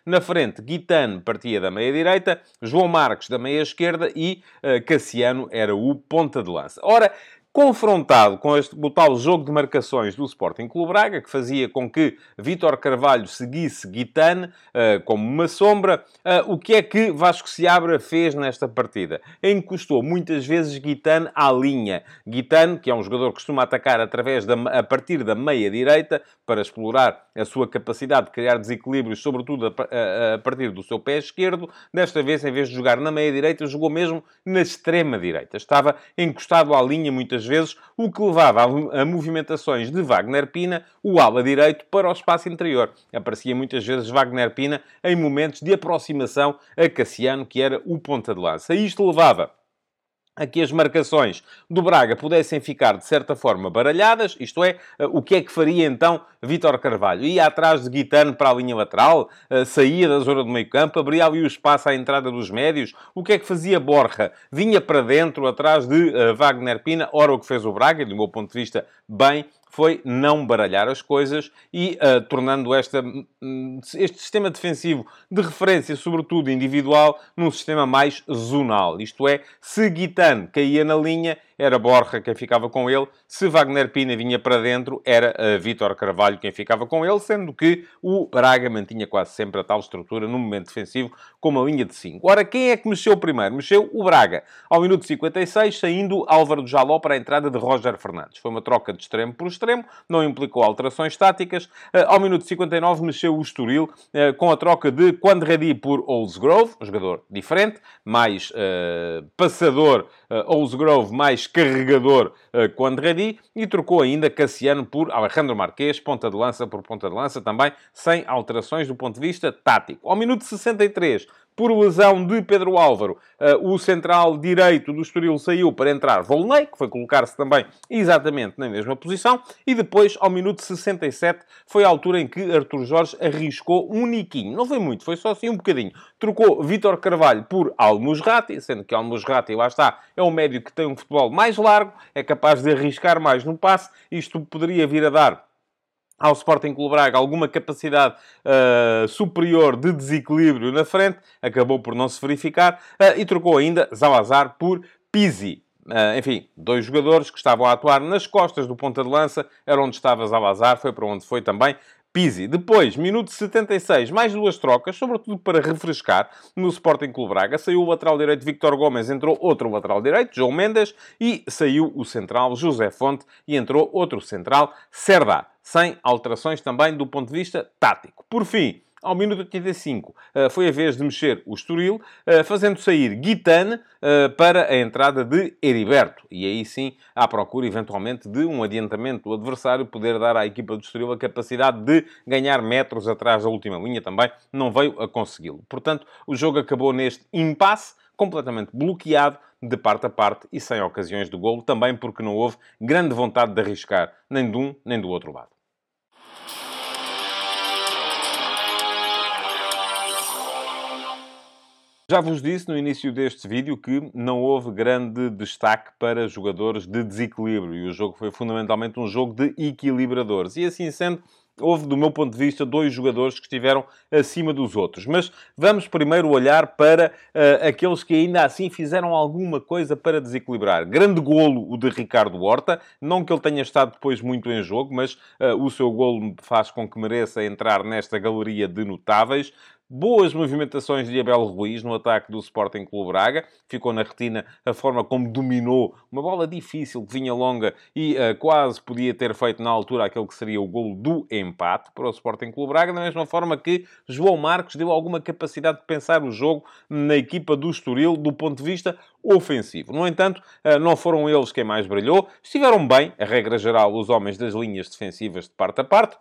Na frente, Guitane partia da meia direita, João Marques da meia esquerda e uh, Cassiano era o ponta de lança. Ora, confrontado com este o tal jogo de marcações do Sporting Clube Braga, que fazia com que Vítor Carvalho seguisse Guitane uh, como uma sombra, uh, o que é que Vasco Seabra fez nesta partida? Encostou muitas vezes Guitane à linha. Guitane, que é um jogador que costuma atacar através da, a partir da meia-direita, para explorar a sua capacidade de criar desequilíbrios, sobretudo a, a, a partir do seu pé esquerdo, desta vez, em vez de jogar na meia-direita, jogou mesmo na extrema-direita. Estava encostado à linha muitas muitas vezes, o que levava a, movimentações de Wagner Pina, o ala direito, para o espaço interior. Aparecia muitas vezes Wagner Pina em momentos de aproximação a Cassiano, que era o ponta de lança. Isto levava a que as marcações do Braga pudessem ficar, de certa forma, baralhadas, isto é, eh, o que é que faria então Vítor Carvalho? Ia atrás de Guitano para a linha lateral, eh, saía da zona do meio campo, abria ali o espaço à entrada dos médios, o que é que fazia Borja? Vinha para dentro, atrás de uh, Wagner Pina, ora o que fez o Braga, do meu ponto de vista, bem, foi não baralhar as coisas e uh, tornando esta, hum, este sistema defensivo de referência, sobretudo individual, num sistema mais zonal. Isto é, se Guitan caía na linha, era Borja quem ficava com ele. Se Wagner Pina vinha para dentro, era uh, Vítor Carvalho quem ficava com ele, sendo que o Braga mantinha quase sempre a tal estrutura no momento defensivo, com uma linha de 5. Ora, quem é que mexeu primeiro? Mexeu o Braga. Ao minuto 56, saindo Álvaro Jaló para a entrada de Roger Fernandes. Foi uma troca de extremo por extremo, não implicou alterações táticas. Uh, ao minuto 59, mexeu o Estoril uh, com a troca de Quandredi por Oldsgrove, um jogador diferente, mais passador Oldsgrove, mais carregador uh, com Andradi e trocou ainda Cassiano por Alejandro Marquês, ponta de lança por ponta de lança, também sem alterações do ponto de vista tático. Ao minuto 63, por lesão de Pedro Álvaro, uh, o central direito do Estoril saiu para entrar Volney, que foi colocar-se também exatamente na mesma posição, e depois, ao minuto 67, foi a altura em que Artur Jorge arriscou um niquinho. Não foi muito, foi só assim um bocadinho. Trocou Vítor Carvalho por Almusrati, sendo que Almusrati, lá está, é um médio que tem um futebol mais largo, é capaz de arriscar mais no passe. Isto poderia vir a dar ao Sporting Clube Braga alguma capacidade uh, superior de desequilíbrio na frente, acabou por não se verificar, uh, e trocou ainda Zalazar por Pizzi. Uh, enfim, dois jogadores que estavam a atuar nas costas do ponta de lança, era onde estava Zalazar, foi para onde foi também Pizzi. Depois, minuto 76, mais duas trocas, sobretudo para refrescar no Sporting Clube Braga. Saiu o lateral direito Victor Gomes, entrou outro lateral direito, João Mendes, e saiu o central José Fonte e entrou outro central, Serdá sem alterações também do ponto de vista tático. Por fim, ao minuto 85, eh, foi a vez de mexer o Estoril, eh, fazendo sair Guitane eh, para a entrada de Heriberto. E aí sim, à procura, eventualmente, de um adiantamento do adversário, poder dar à equipa do Estoril a capacidade de ganhar metros atrás da última linha também. Não veio a consegui-lo. Portanto, o jogo acabou neste impasse, completamente bloqueado de parte a parte e sem ocasiões de golo, também porque não houve grande vontade de arriscar, nem de um nem do outro lado. Já vos disse no início deste vídeo que não houve grande destaque para jogadores de desequilíbrio e o jogo foi fundamentalmente um jogo de equilibradores. E assim sendo, houve, do meu ponto de vista, dois jogadores que estiveram acima dos outros. Mas vamos primeiro olhar para uh, aqueles que ainda assim fizeram alguma coisa para desequilibrar. Grande golo o de Ricardo Horta. Não que ele tenha estado depois muito em jogo, mas uh, o seu golo faz com que mereça entrar nesta galeria de notáveis boas movimentações de Abel Ruiz no ataque do Sporting Clube Braga. Ficou na retina a forma como dominou uma bola difícil que vinha longa e uh, quase podia ter feito na altura aquele que seria o gol do empate para o Sporting Clube Braga, da mesma forma que João Marcos deu alguma capacidade de pensar o jogo na equipa do Estoril do ponto de vista ofensivo. No entanto, uh, não foram eles quem mais brilhou. Estiveram bem, a regra geral, os homens das linhas defensivas de parte a parte.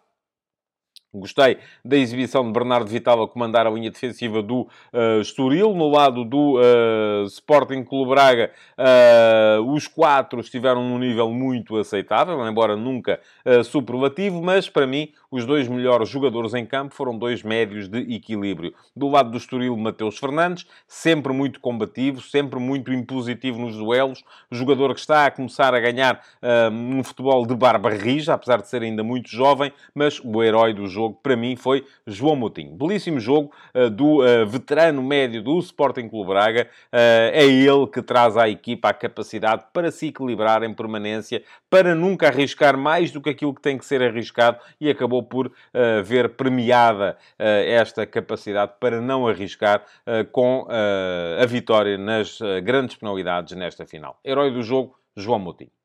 Gostei da exibição de Bernardo Vital a comandar a linha defensiva do uh, Estoril. No lado do uh, Sporting Clube Braga, uh, os quatro estiveram num nível muito aceitável, embora nunca superlativo, mas para mim os dois melhores jogadores em campo foram dois médios de equilíbrio. Do lado do Estoril, Mateus Fernandes, sempre muito combativo, sempre muito impositivo nos duelos, jogador que está a começar a ganhar um futebol de barba rija, apesar de ser ainda muito jovem, mas o herói do jogo jogo, para mim, foi João Moutinho. Belíssimo jogo uh, do uh, veterano médio do Sporting Clube Braga. Uh, é ele que traz à equipa a capacidade para se equilibrar em permanência, para nunca arriscar mais do que aquilo que tem que ser arriscado e acabou por ver premiada esta capacidade para não arriscar com a vitória nas grandes penalidades nesta final. Herói do jogo, João Moutinho.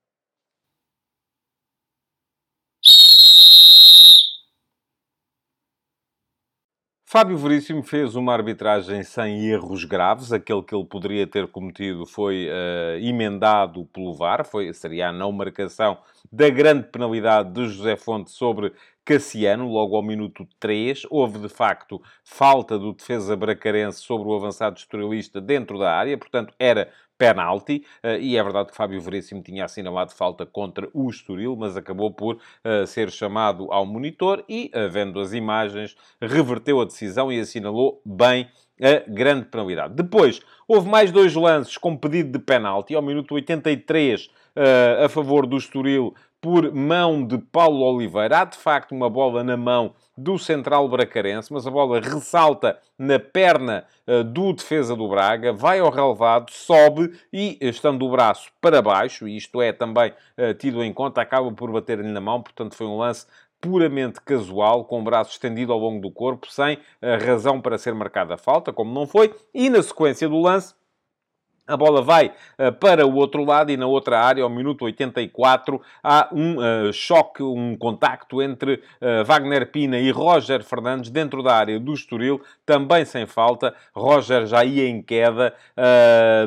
Fábio Veríssimo fez uma arbitragem sem erros graves. Aquele que ele poderia ter cometido foi uh, emendado pelo VAR. Foi, seria a não marcação da grande penalidade de José Fonte sobre Cassiano, logo ao minuto 3. Houve, de facto, falta do defesa bracarense sobre o avançado estorilista dentro da área. Portanto, era penalti, uh, e é verdade que Fábio Veríssimo tinha assinalado falta contra o Estoril, mas acabou por uh, ser chamado ao monitor e, uh, vendo as imagens, reverteu a decisão e assinalou bem a grande penalidade. Depois, houve mais dois lances com pedido de penalti, ao minuto 83, a favor do Estoril, por mão de Paulo Oliveira. Há, de facto, uma bola na mão do central bracarense, mas a bola ressalta na perna uh, do defesa do Braga, vai ao relevado, sobe e, estando o braço para baixo, e isto é também uh, tido em conta, acaba por bater-lhe na mão, portanto foi um lance puramente casual, com o braço estendido ao longo do corpo, sem uh, razão para ser marcada a falta, como não foi, e na sequência do lance a bola vai uh, para o outro lado e na outra área, ao minuto 84, há um uh, choque, um contacto entre uh, Wagner Pina e Roger Fernandes dentro da área do Estoril, também sem falta. Roger já ia em queda,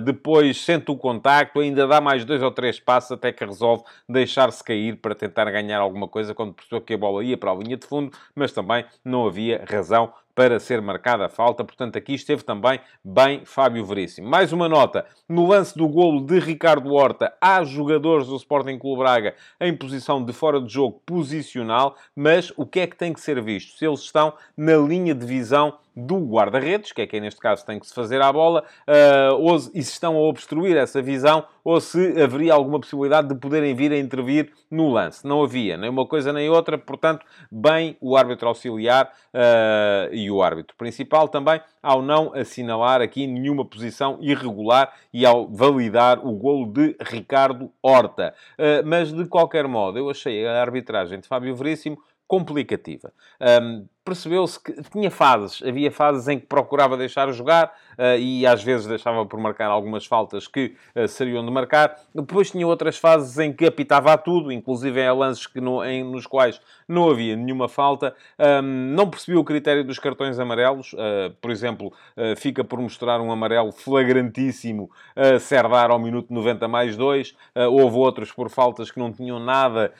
depois sente o contacto, ainda dá mais dois ou três passos até que resolve deixar-se cair para tentar ganhar alguma coisa quando percebeu que a bola ia para a linha de fundo, mas também não havia razão para ser marcada a falta. Portanto, aqui esteve também bem Fábio Veríssimo. Mais uma nota. No lance do golo de Ricardo Horta, há jogadores do Sporting Clube Braga em posição de fora de jogo posicional, mas o que é que tem que ser visto? Se eles estão na linha de visão do guarda-redes, que é quem neste caso tem que se fazer à bola, uh, ou e se estão a obstruir essa visão, ou se haveria alguma possibilidade de poderem vir a intervir no lance. Não havia nem uma coisa nem outra, portanto, bem o árbitro auxiliar uh, e o árbitro principal também, ao não assinalar aqui nenhuma posição irregular e ao validar o golo de Ricardo Horta. Uh, mas, de qualquer modo, eu achei a arbitragem de Fábio Veríssimo complicativa. Um, percebeu-se que tinha fases. Havia fases em que procurava deixar jogar uh, e às vezes deixava por marcar algumas faltas que uh, seriam de marcar. Depois tinha outras fases em que apitava a tudo, inclusive em lances que no, em, nos quais não havia nenhuma falta. Um, não percebi o critério dos cartões amarelos. Uh, por exemplo, fica por mostrar um amarelo flagrantíssimo a Serdar ao minuto 90 mais 2. houve outros por faltas que não tinham nada,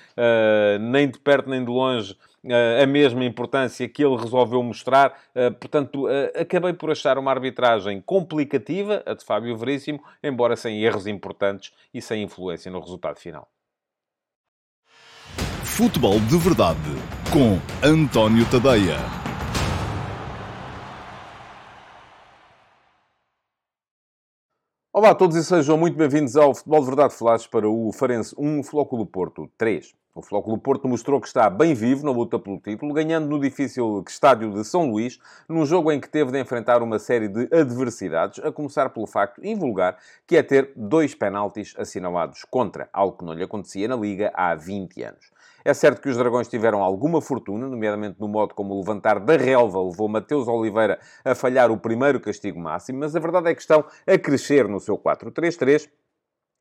nem de perto nem de longe, a mesma importância que ele resolveu mostrar. Eh, portanto, eh, acabei por achar uma arbitragem complicativa, a de Fábio Veríssimo, embora sem erros importantes e sem influência no resultado final. Futebol de Verdade com António Tadeia. Olá a todos e sejam muito bem-vindos ao Futebol de Verdade Flash para o Farense 1, Flóculo Porto 3. O Flóculo Porto mostrou que está bem vivo na luta pelo título, ganhando no difícil estádio de São Luís, num jogo em que teve de enfrentar uma série de adversidades, a começar pelo facto invulgar que é ter dois penaltis assinalados contra, algo que não lhe acontecia na Liga há 20 anos. É certo que os Dragões tiveram alguma fortuna, nomeadamente no modo como o levantar da relva levou Mateus Oliveira a falhar o primeiro castigo máximo, mas a verdade é que estão a crescer no seu 4-3-3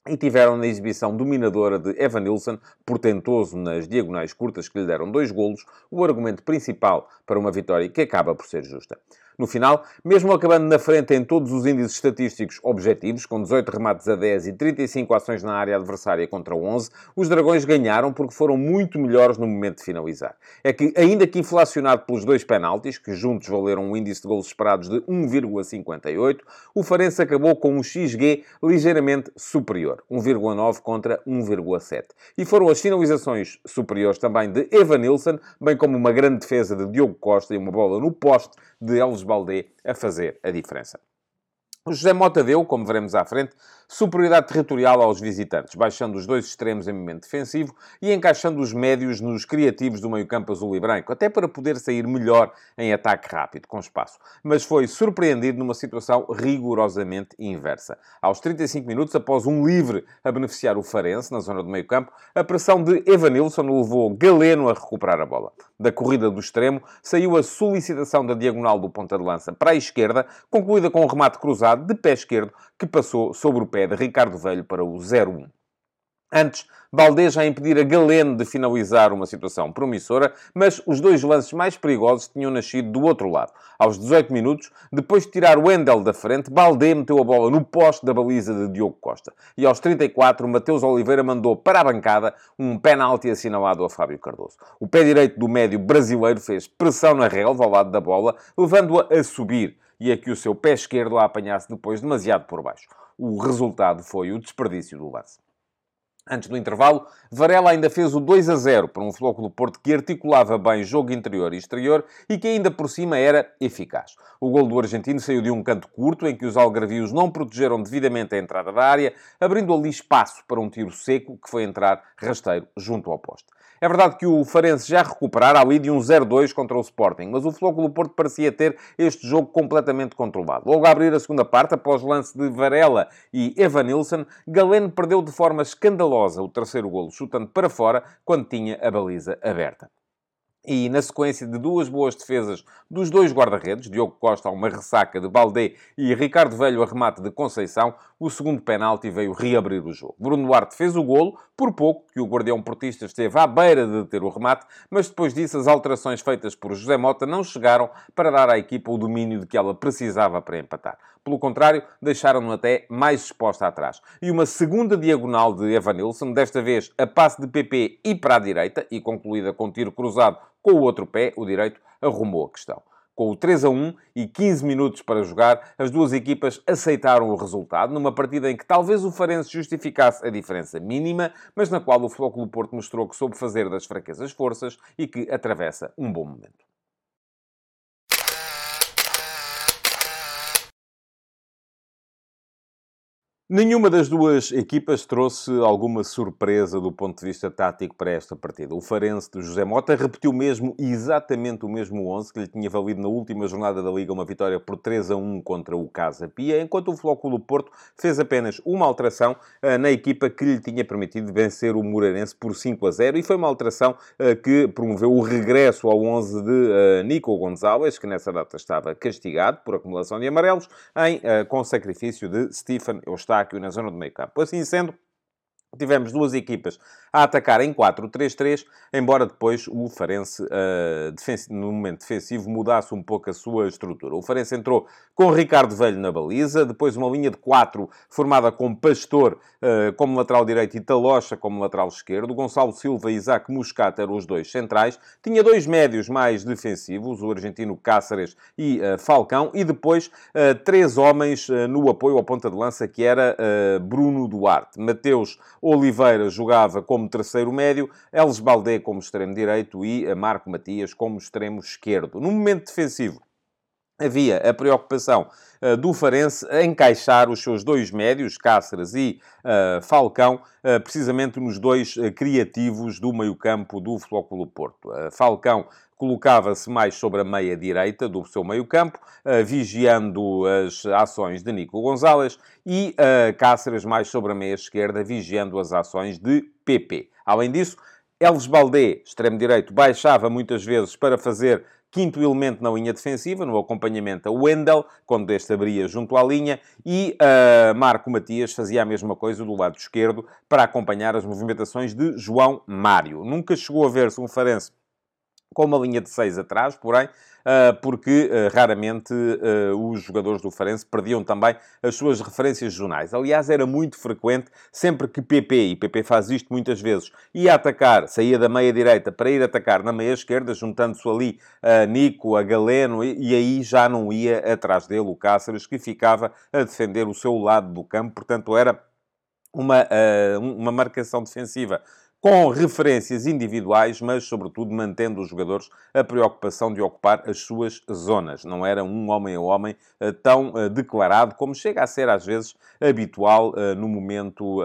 e tiveram na exibição dominadora de Evan Nilsson, portentoso nas diagonais curtas que lhe deram dois golos, o argumento principal para uma vitória que acaba por ser justa. No final, mesmo acabando na frente em todos os índices estatísticos objetivos, com 18 remates a 10 e 35 ações na área adversária contra 11, os Dragões ganharam porque foram muito melhores no momento de finalizar. É que, ainda que inflacionado pelos dois penaltis, que juntos valeram um índice de gols esperados de 1,58, o Farense acabou com um XG ligeiramente superior, 1,9 contra 1,7. E foram as finalizações superiores também de Evan Nilsson, bem como uma grande defesa de Diogo Costa e uma bola no poste de Elvis Baldé a fazer a diferença. O José Mota deu, como veremos à frente, superioridade territorial aos visitantes, baixando os dois extremos em momento defensivo e encaixando os médios nos criativos do meio-campo azul e branco, até para poder sair melhor em ataque rápido, com espaço. Mas foi surpreendido numa situação rigorosamente inversa. Aos 35 minutos, após um livre a beneficiar o Farense, na zona do meio-campo, a pressão de Evanilson levou Galeno a recuperar a bola. Da corrida do extremo, saiu a solicitação da diagonal do ponta de lança para a esquerda, concluída com um remate cruzado de pé esquerdo que passou sobre o pé de Ricardo Velho para o 0-1. Antes, Valdez já impedir a Galeno de finalizar uma situação promissora, mas os dois lances mais perigosos tinham nascido do outro lado. Aos 18 minutos, depois de tirar o Wendel da frente, Balde meteu a bola no poste da baliza de Diogo Costa. E aos 34, Mateus Oliveira mandou para a bancada um penalti assinalado a Fábio Cardoso. O pé direito do médio brasileiro fez pressão na relva ao lado da bola, levando-a a subir e a que o seu pé esquerdo a apanhasse depois demasiado por baixo. O resultado foi o desperdício do lance. Antes do intervalo, Varela ainda fez o 2 a 0 para um Floco do Porto que articulava bem jogo interior e exterior e que ainda por cima era eficaz. O gol do argentino saiu de um canto curto em que os algarvios não protegeram devidamente a entrada da área, abrindo ali espaço para um tiro seco que foi entrar rasteiro junto ao poste. É verdade que o Farense já recuperara ali de um 0-2 contra o Sporting, mas o Flóculo Porto parecia ter este jogo completamente controlado. Logo a abrir a segunda parte, após lance de Varela e Evanilson, Galeno perdeu de forma escandalosa o terceiro golo, chutando para fora quando tinha a baliza aberta. E na sequência de duas boas defesas dos dois guarda-redes, Diogo Costa a uma ressaca de Baldé e Ricardo Velho a remate de Conceição, o segundo penalti veio reabrir o jogo. Bruno Duarte fez o golo, por pouco que o guardião portista esteve à beira de ter o remate, mas depois disso as alterações feitas por José Mota não chegaram para dar à equipa o domínio de que ela precisava para empatar. Pelo contrário, deixaram-no até mais exposta atrás. E uma segunda diagonal de Evanilson, desta vez a passe de PP e para a direita, e concluída com tiro cruzado com o outro pé, o direito, arrumou a questão. Com o 3 a 1 e 15 minutos para jogar, as duas equipas aceitaram o resultado, numa partida em que talvez o Farense justificasse a diferença mínima, mas na qual o Flóculo Porto mostrou que soube fazer das fraquezas forças e que atravessa um bom momento. Nenhuma das duas equipas trouxe alguma surpresa do ponto de vista tático para esta partida. O Farense de José Mota repetiu mesmo exatamente o mesmo 11 que lhe tinha valido na última jornada da Liga uma vitória por 3 a 1 contra o Casa Pia, enquanto o Flóculo Porto fez apenas uma alteração uh, na equipa que lhe tinha permitido vencer o Moreirense por 5 a 0 e foi uma alteração uh, que promoveu o regresso ao 11 de uh, Nico Gonzalez, que nessa data estava castigado por acumulação de amarelos, em, com sacrifício de Stephen Eustáquio Eustáquio na zona do meio campo. Assim sendo, tivemos duas equipas a atacar em 4-3-3, embora depois o Farense, uh, no momento defensivo, mudasse um pouco a sua estrutura. O Farense entrou com Ricardo Velho na baliza, depois uma linha de 4 formada com Pastor uh, como lateral direito e Talocha como lateral esquerdo. Gonçalo Silva e Isaac Muscat eram os dois centrais. Tinha dois médios mais defensivos, o argentino Cáceres e uh, Falcão, e depois três homens no apoio à ponta de lança, que era Bruno Duarte. Mateus Oliveira jogava com como terceiro médio, Eles Baldé como extremo direito e Marco Matias como extremo esquerdo. No momento defensivo, havia a preocupação uh, do Farense encaixar os seus dois médios, Cáceres e uh, Falcão, uh, precisamente nos dois criativos do meio-campo do Flóculo Porto. Falcão colocava-se mais sobre a meia direita do seu meio-campo, vigiando as ações de Nico Gonzalez, e Cáceres mais sobre a meia esquerda, vigiando as ações de PP. Além disso, Elves Baldé, extremo direito, baixava muitas vezes para fazer quinto elemento na linha defensiva, no acompanhamento a Wendel, quando este abria junto à linha, e uh, Marco Matias fazia a mesma coisa do lado esquerdo para acompanhar as movimentações de João Mário. Nunca chegou a ver-se um Farense com uma linha de seis atrás, porém, ah, porque ah, raramente ah, os jogadores do Farense perdiam também as suas referências jornais. Aliás, era muito frequente, sempre que PP, e PP faz isto muitas vezes, ia atacar, saía da meia-direita para ir atacar na meia-esquerda, juntando-se ali a Nico, a Galeno, e aí já não ia atrás dele o Cáceres, que ficava a defender o seu lado do campo, portanto era uma, uma marcação defensiva com referências individuais, mas, sobretudo, mantendo os jogadores a preocupação de ocupar as suas zonas. Não era um homem a homem eh, tão eh, declarado como chega a ser, às vezes, habitual eh, no momento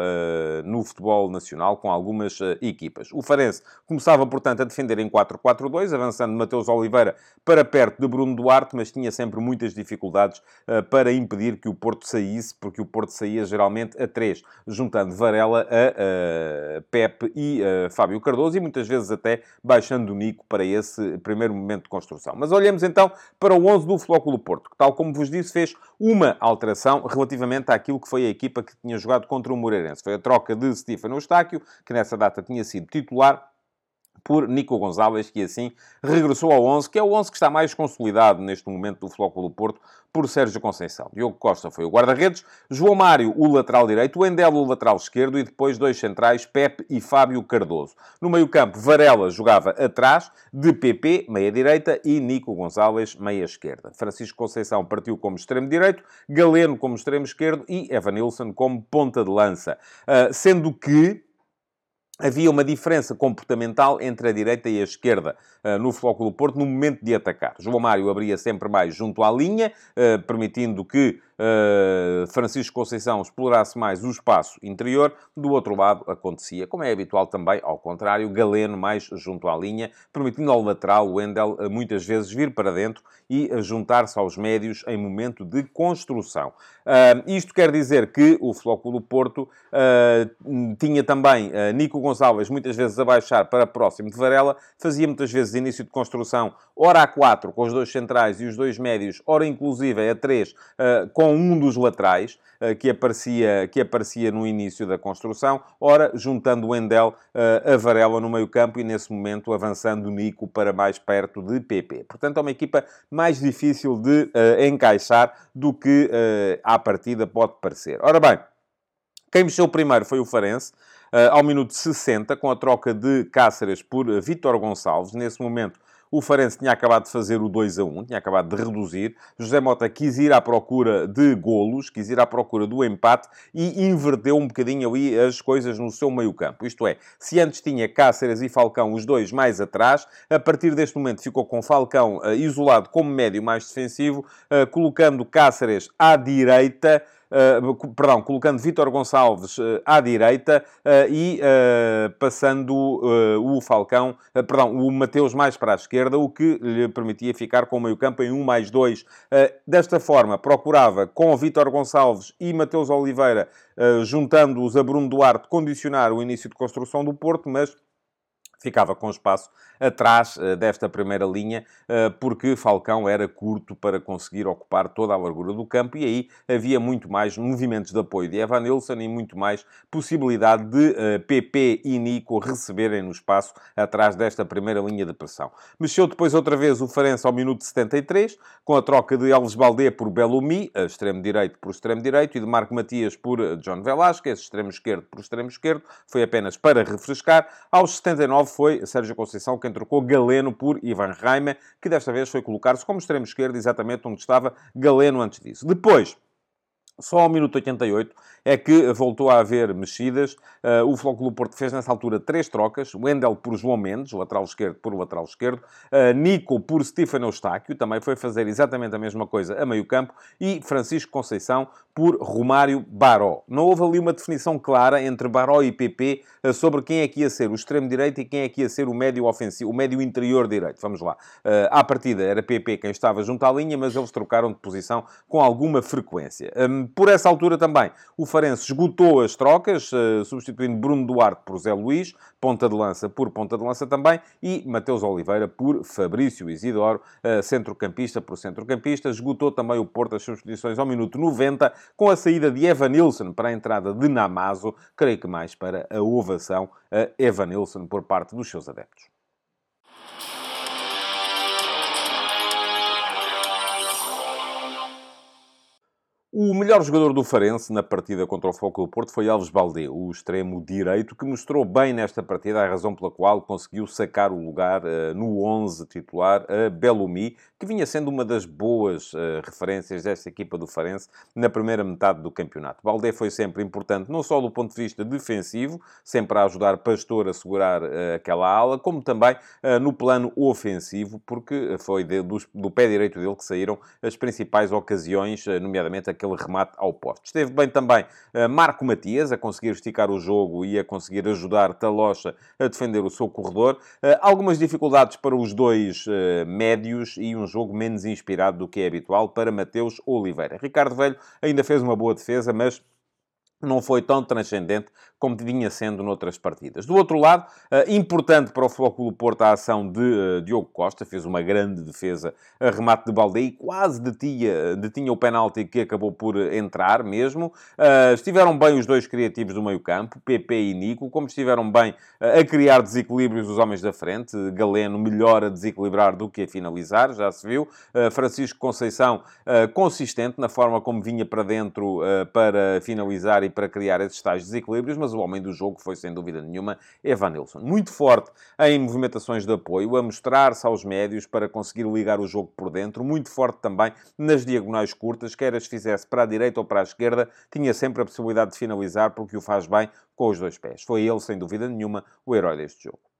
no futebol nacional com algumas equipas. O Farense começava, portanto, a defender em 4-4-2, avançando Mateus Oliveira para perto de Bruno Duarte, mas tinha sempre muitas dificuldades para impedir que o Porto saísse, porque o Porto saía geralmente a 3, juntando Varela a, Pepe e e uh, Fábio Cardoso, e muitas vezes até baixando o Nico para esse primeiro momento de construção. Mas olhemos então para o 11 do Flóculo Porto, que, tal como vos disse, fez uma alteração relativamente àquilo que foi a equipa que tinha jogado contra o Moreirense. Foi a troca de Stefano Eustáquio, que nessa data tinha sido titular, por Nico Gonzalez, que assim regressou ao 11, que é o 11 que está mais consolidado neste momento do Flóculo Porto, por Sérgio Conceição. Diogo Costa foi o guarda-redes, João Mário o lateral direito, o Endel o lateral esquerdo e depois dois centrais, Pepe e Fábio Cardoso. No meio-campo, Varela jogava atrás, de PP, meia-direita, e Nico Gonzalez, meia-esquerda. Francisco Conceição partiu como extremo-direito, Galeno como extremo-esquerdo e Evanilson como ponta de lança. Uh, sendo que havia uma diferença comportamental entre a direita e a esquerda uh, no Flóculo Porto no momento de atacar. João Mário abria sempre mais junto à linha, uh, permitindo que uh, Francisco Conceição explorasse mais o espaço interior. Do outro lado, acontecia, como é habitual também, ao contrário, Galeno mais junto à linha, permitindo ao lateral, o Wendel, muitas vezes vir para dentro e juntar-se aos médios em momento de construção. isto quer dizer que o Flóculo Porto tinha também Nico Gonçalves muitas vezes a baixar para próximo de Varela, fazia muitas vezes início de construção, ora a 4 com os dois centrais e os dois médios, ora inclusive a 3 uh, eh, com um dos laterais, uh, que, aparecia, que aparecia no início da construção, ora juntando o Endel uh, a Varela no meio campo e nesse momento avançando o Nico para mais perto de PP. Portanto, é uma equipa mais difícil de encaixar do que à partida pode parecer. Ora bem, quem mexeu primeiro foi o Farense, uh, ao minuto 60, com a troca de Cáceres por Vítor Gonçalves. Nesse momento, o Farense tinha acabado de fazer o 2 a 1, tinha acabado de reduzir. José Mota quis ir à procura de golos, quis ir à procura do empate e inverteu um bocadinho ali as coisas no seu meio-campo. Isto é, se antes tinha Cáceres e Falcão os dois mais atrás, a partir deste momento ficou com Falcão uh, isolado como médio mais defensivo, uh, colocando Cáceres à direita. Uh, perdão, colocando Vítor Gonçalves uh, à direita uh, e passando o Falcão, perdão, o Mateus mais para a esquerda, o que lhe permitia ficar com o meio-campo em 1 mais 2. desta forma, procurava com Vítor Gonçalves e Mateus Oliveira, juntando-os a Bruno Duarte, condicionar o início de construção do Porto, mas ficava com espaço atrás uh, desta primeira linha, uh, porque Falcão era curto para conseguir ocupar toda a largura do campo e aí havia muito mais movimentos de apoio de Evan Nilsson e muito mais possibilidade de eh, PP e Nico receberem no espaço atrás desta primeira linha de pressão. Mexeu depois outra vez o Farense ao minuto 73, com a troca de Alves Baldé por Bellumi, extremo direito por extremo direito, e de Marco Matias por John Velasquez, extremo esquerdo por extremo esquerdo. Foi apenas para refrescar. Aos 79 foi Sérgio Conceição quem trocou Galeno por Ivan Reimer, que desta vez foi colocar-se como extremo esquerdo, exatamente onde estava Galeno antes disso. Depois, só ao minuto 88 é que voltou a haver mexidas. Uh, o Flóculo Porto fez nessa altura três trocas. Wendel por João Mendes, lateral esquerdo por lateral esquerdo. Uh, Nico por Stefano Eustáquio, também foi fazer exatamente a mesma coisa a meio campo. E Francisco Conceição por Romário Baró. Não houve ali uma definição clara entre Baró e PP uh, sobre quem é que ia ser o extremo direito e quem é que ia ser o médio ofensivo, o médio interior direito. Vamos lá. Uh, à partida era PP quem estava junto à linha, mas eles trocaram de posição com alguma frequência. Um, por essa altura também, o Farense esgotou as trocas, substituindo Bruno Duarte por Zé Luís, ponta de lança por ponta de lança também, e Mateus Oliveira por Fabrício Isidoro, centrocampista por centrocampista. Esgotou também o Porto as substituições ao minuto 90, com a saída de Evan Nilsson para a entrada de Namazo, creio que mais para a ovação a Evan Nilsson por parte dos seus adeptos. O melhor jogador do Farense na partida contra o Foco do Porto foi Alves Baldé, o extremo direito, que mostrou bem nesta partida a razão pela qual conseguiu sacar o lugar uh, no 11 titular a Bellumi, que vinha sendo uma das boas uh, referências desta equipa do Farense na primeira metade do campeonato. Baldé foi sempre importante, não só do ponto de vista defensivo, sempre a ajudar Pastor a segurar uh, aquela ala, como também no plano ofensivo, porque foi de, do, do, pé direito dele que saíram as principais ocasiões, nomeadamente a aquele remate ao poste. Esteve bem também uh, Marco Matias a conseguir esticar o jogo e a conseguir ajudar Talocha a defender o seu corredor. Uh, algumas dificuldades para os dois uh, médios e um jogo menos inspirado do que é habitual para Mateus Oliveira. Ricardo Velho ainda fez uma boa defesa, mas não foi tão transcendente como vinha sendo noutras partidas. Do outro lado, eh, importante para o Flóculo Porto a ação de eh, Diogo Costa, fez uma grande defesa a remate de Balde e quase detinha, detinha o penalti que acabou por entrar mesmo. Eh, estiveram bem os dois criativos do meio campo, PP e Nico, como estiveram bem a criar desequilíbrios os homens da frente. Galeno melhor a desequilibrar do que a finalizar, já se viu. Francisco Conceição consistente na forma como vinha para dentro para finalizar e para criar esses tais desequilíbrios, mas o homem do jogo foi, sem dúvida nenhuma, Evanilson. Muito forte em movimentações de apoio, a mostrar-se aos médios para conseguir ligar o jogo por dentro, muito forte também nas diagonais curtas, quer as fizesse para a direita ou para a esquerda, tinha sempre a possibilidade de finalizar, porque o faz bem com os dois pés. Foi ele, sem dúvida nenhuma, o herói deste jogo.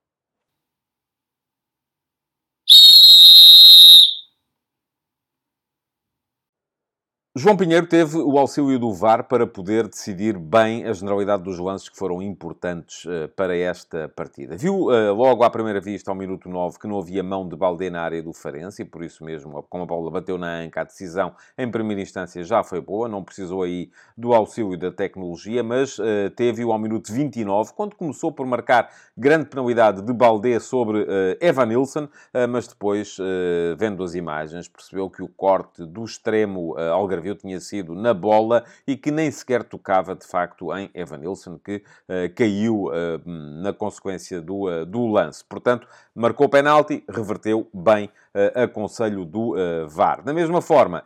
João Pinheiro teve o auxílio do VAR para poder decidir bem a generalidade dos lances que foram importantes uh, para esta partida. Viu uh, logo à primeira vista, ao minuto 9, que não havia mão de Baldé na área do Farense e por isso mesmo, como a bola bateu na anca, a decisão em primeira instância já foi boa, não precisou aí do auxílio da tecnologia, mas uh, teve-o ao minuto 29, quando começou por marcar grande penalidade de Baldé sobre Evan Nilsson, mas depois, vendo as imagens, percebeu que o corte do extremo Algarve viu tinha sido na bola e que nem sequer tocava, de facto, em Evan Nilsson, que uh, caiu uh, na consequência do, uh, do lance. Portanto, marcou penalti, reverteu bem a conselho do VAR. Da mesma forma,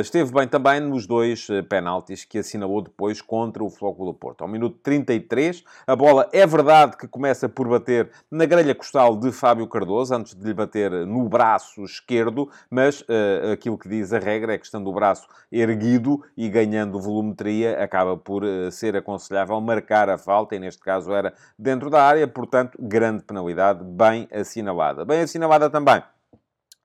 esteve bem também nos dois penaltis que assinalou depois contra o Flóculo do Porto. Ao minuto 33, a bola é verdade que começa por bater na grelha costal de Fábio Cardoso, antes de lhe bater no braço esquerdo, mas aquilo que diz a regra é que estando o braço erguido e ganhando volumetria, acaba por ser aconselhável marcar a falta, e neste caso era dentro da área, portanto, grande penalidade, bem assinalada. Bem assinalada também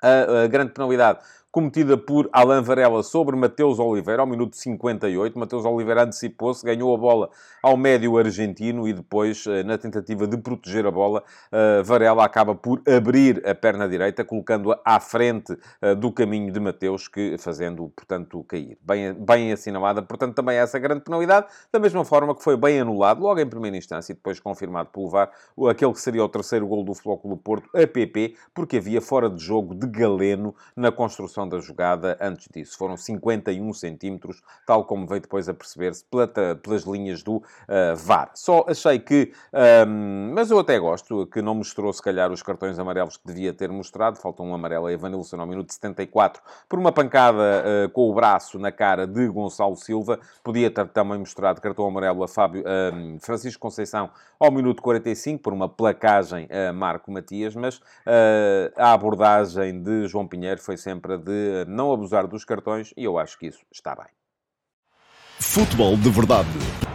a, a grande penalidade cometida por Alain Varela sobre Mateus Oliveira, ao minuto 58. Mateus Oliveira antecipou-se, ganhou a bola ao médio argentino e depois, eh, na tentativa de proteger a bola, eh, Varela acaba por abrir a perna direita, colocando-a à frente eh, do caminho de Mateus, que fazendo, portanto, cair. Bem, bem assinalada, portanto, também essa grande penalidade, da mesma forma que foi bem anulado, logo em primeira instância, e depois confirmado pelo VAR, aquele que seria o terceiro gol do Flóculo Porto, a PP, porque havia fora de jogo de Galeno na construção da jogada antes disso. Foram 51 centímetros, tal como veio depois a perceber-se pelas linhas do uh, VAR. Só achei que, um, mas eu até gosto, que não mostrou se calhar os cartões amarelos que devia ter mostrado. Falta um amarelo a Evanilson ao minuto 74 por uma pancada uh, com o braço na cara de Gonçalo Silva. Podia ter também mostrado cartão amarelo a Fábio, uh, Francisco Conceição ao minuto 45 por uma placagem a Marco Matias, mas uh, a abordagem de João Pinheiro foi sempre a de de não abusar dos cartões e eu acho que isso está bem. Futebol de verdade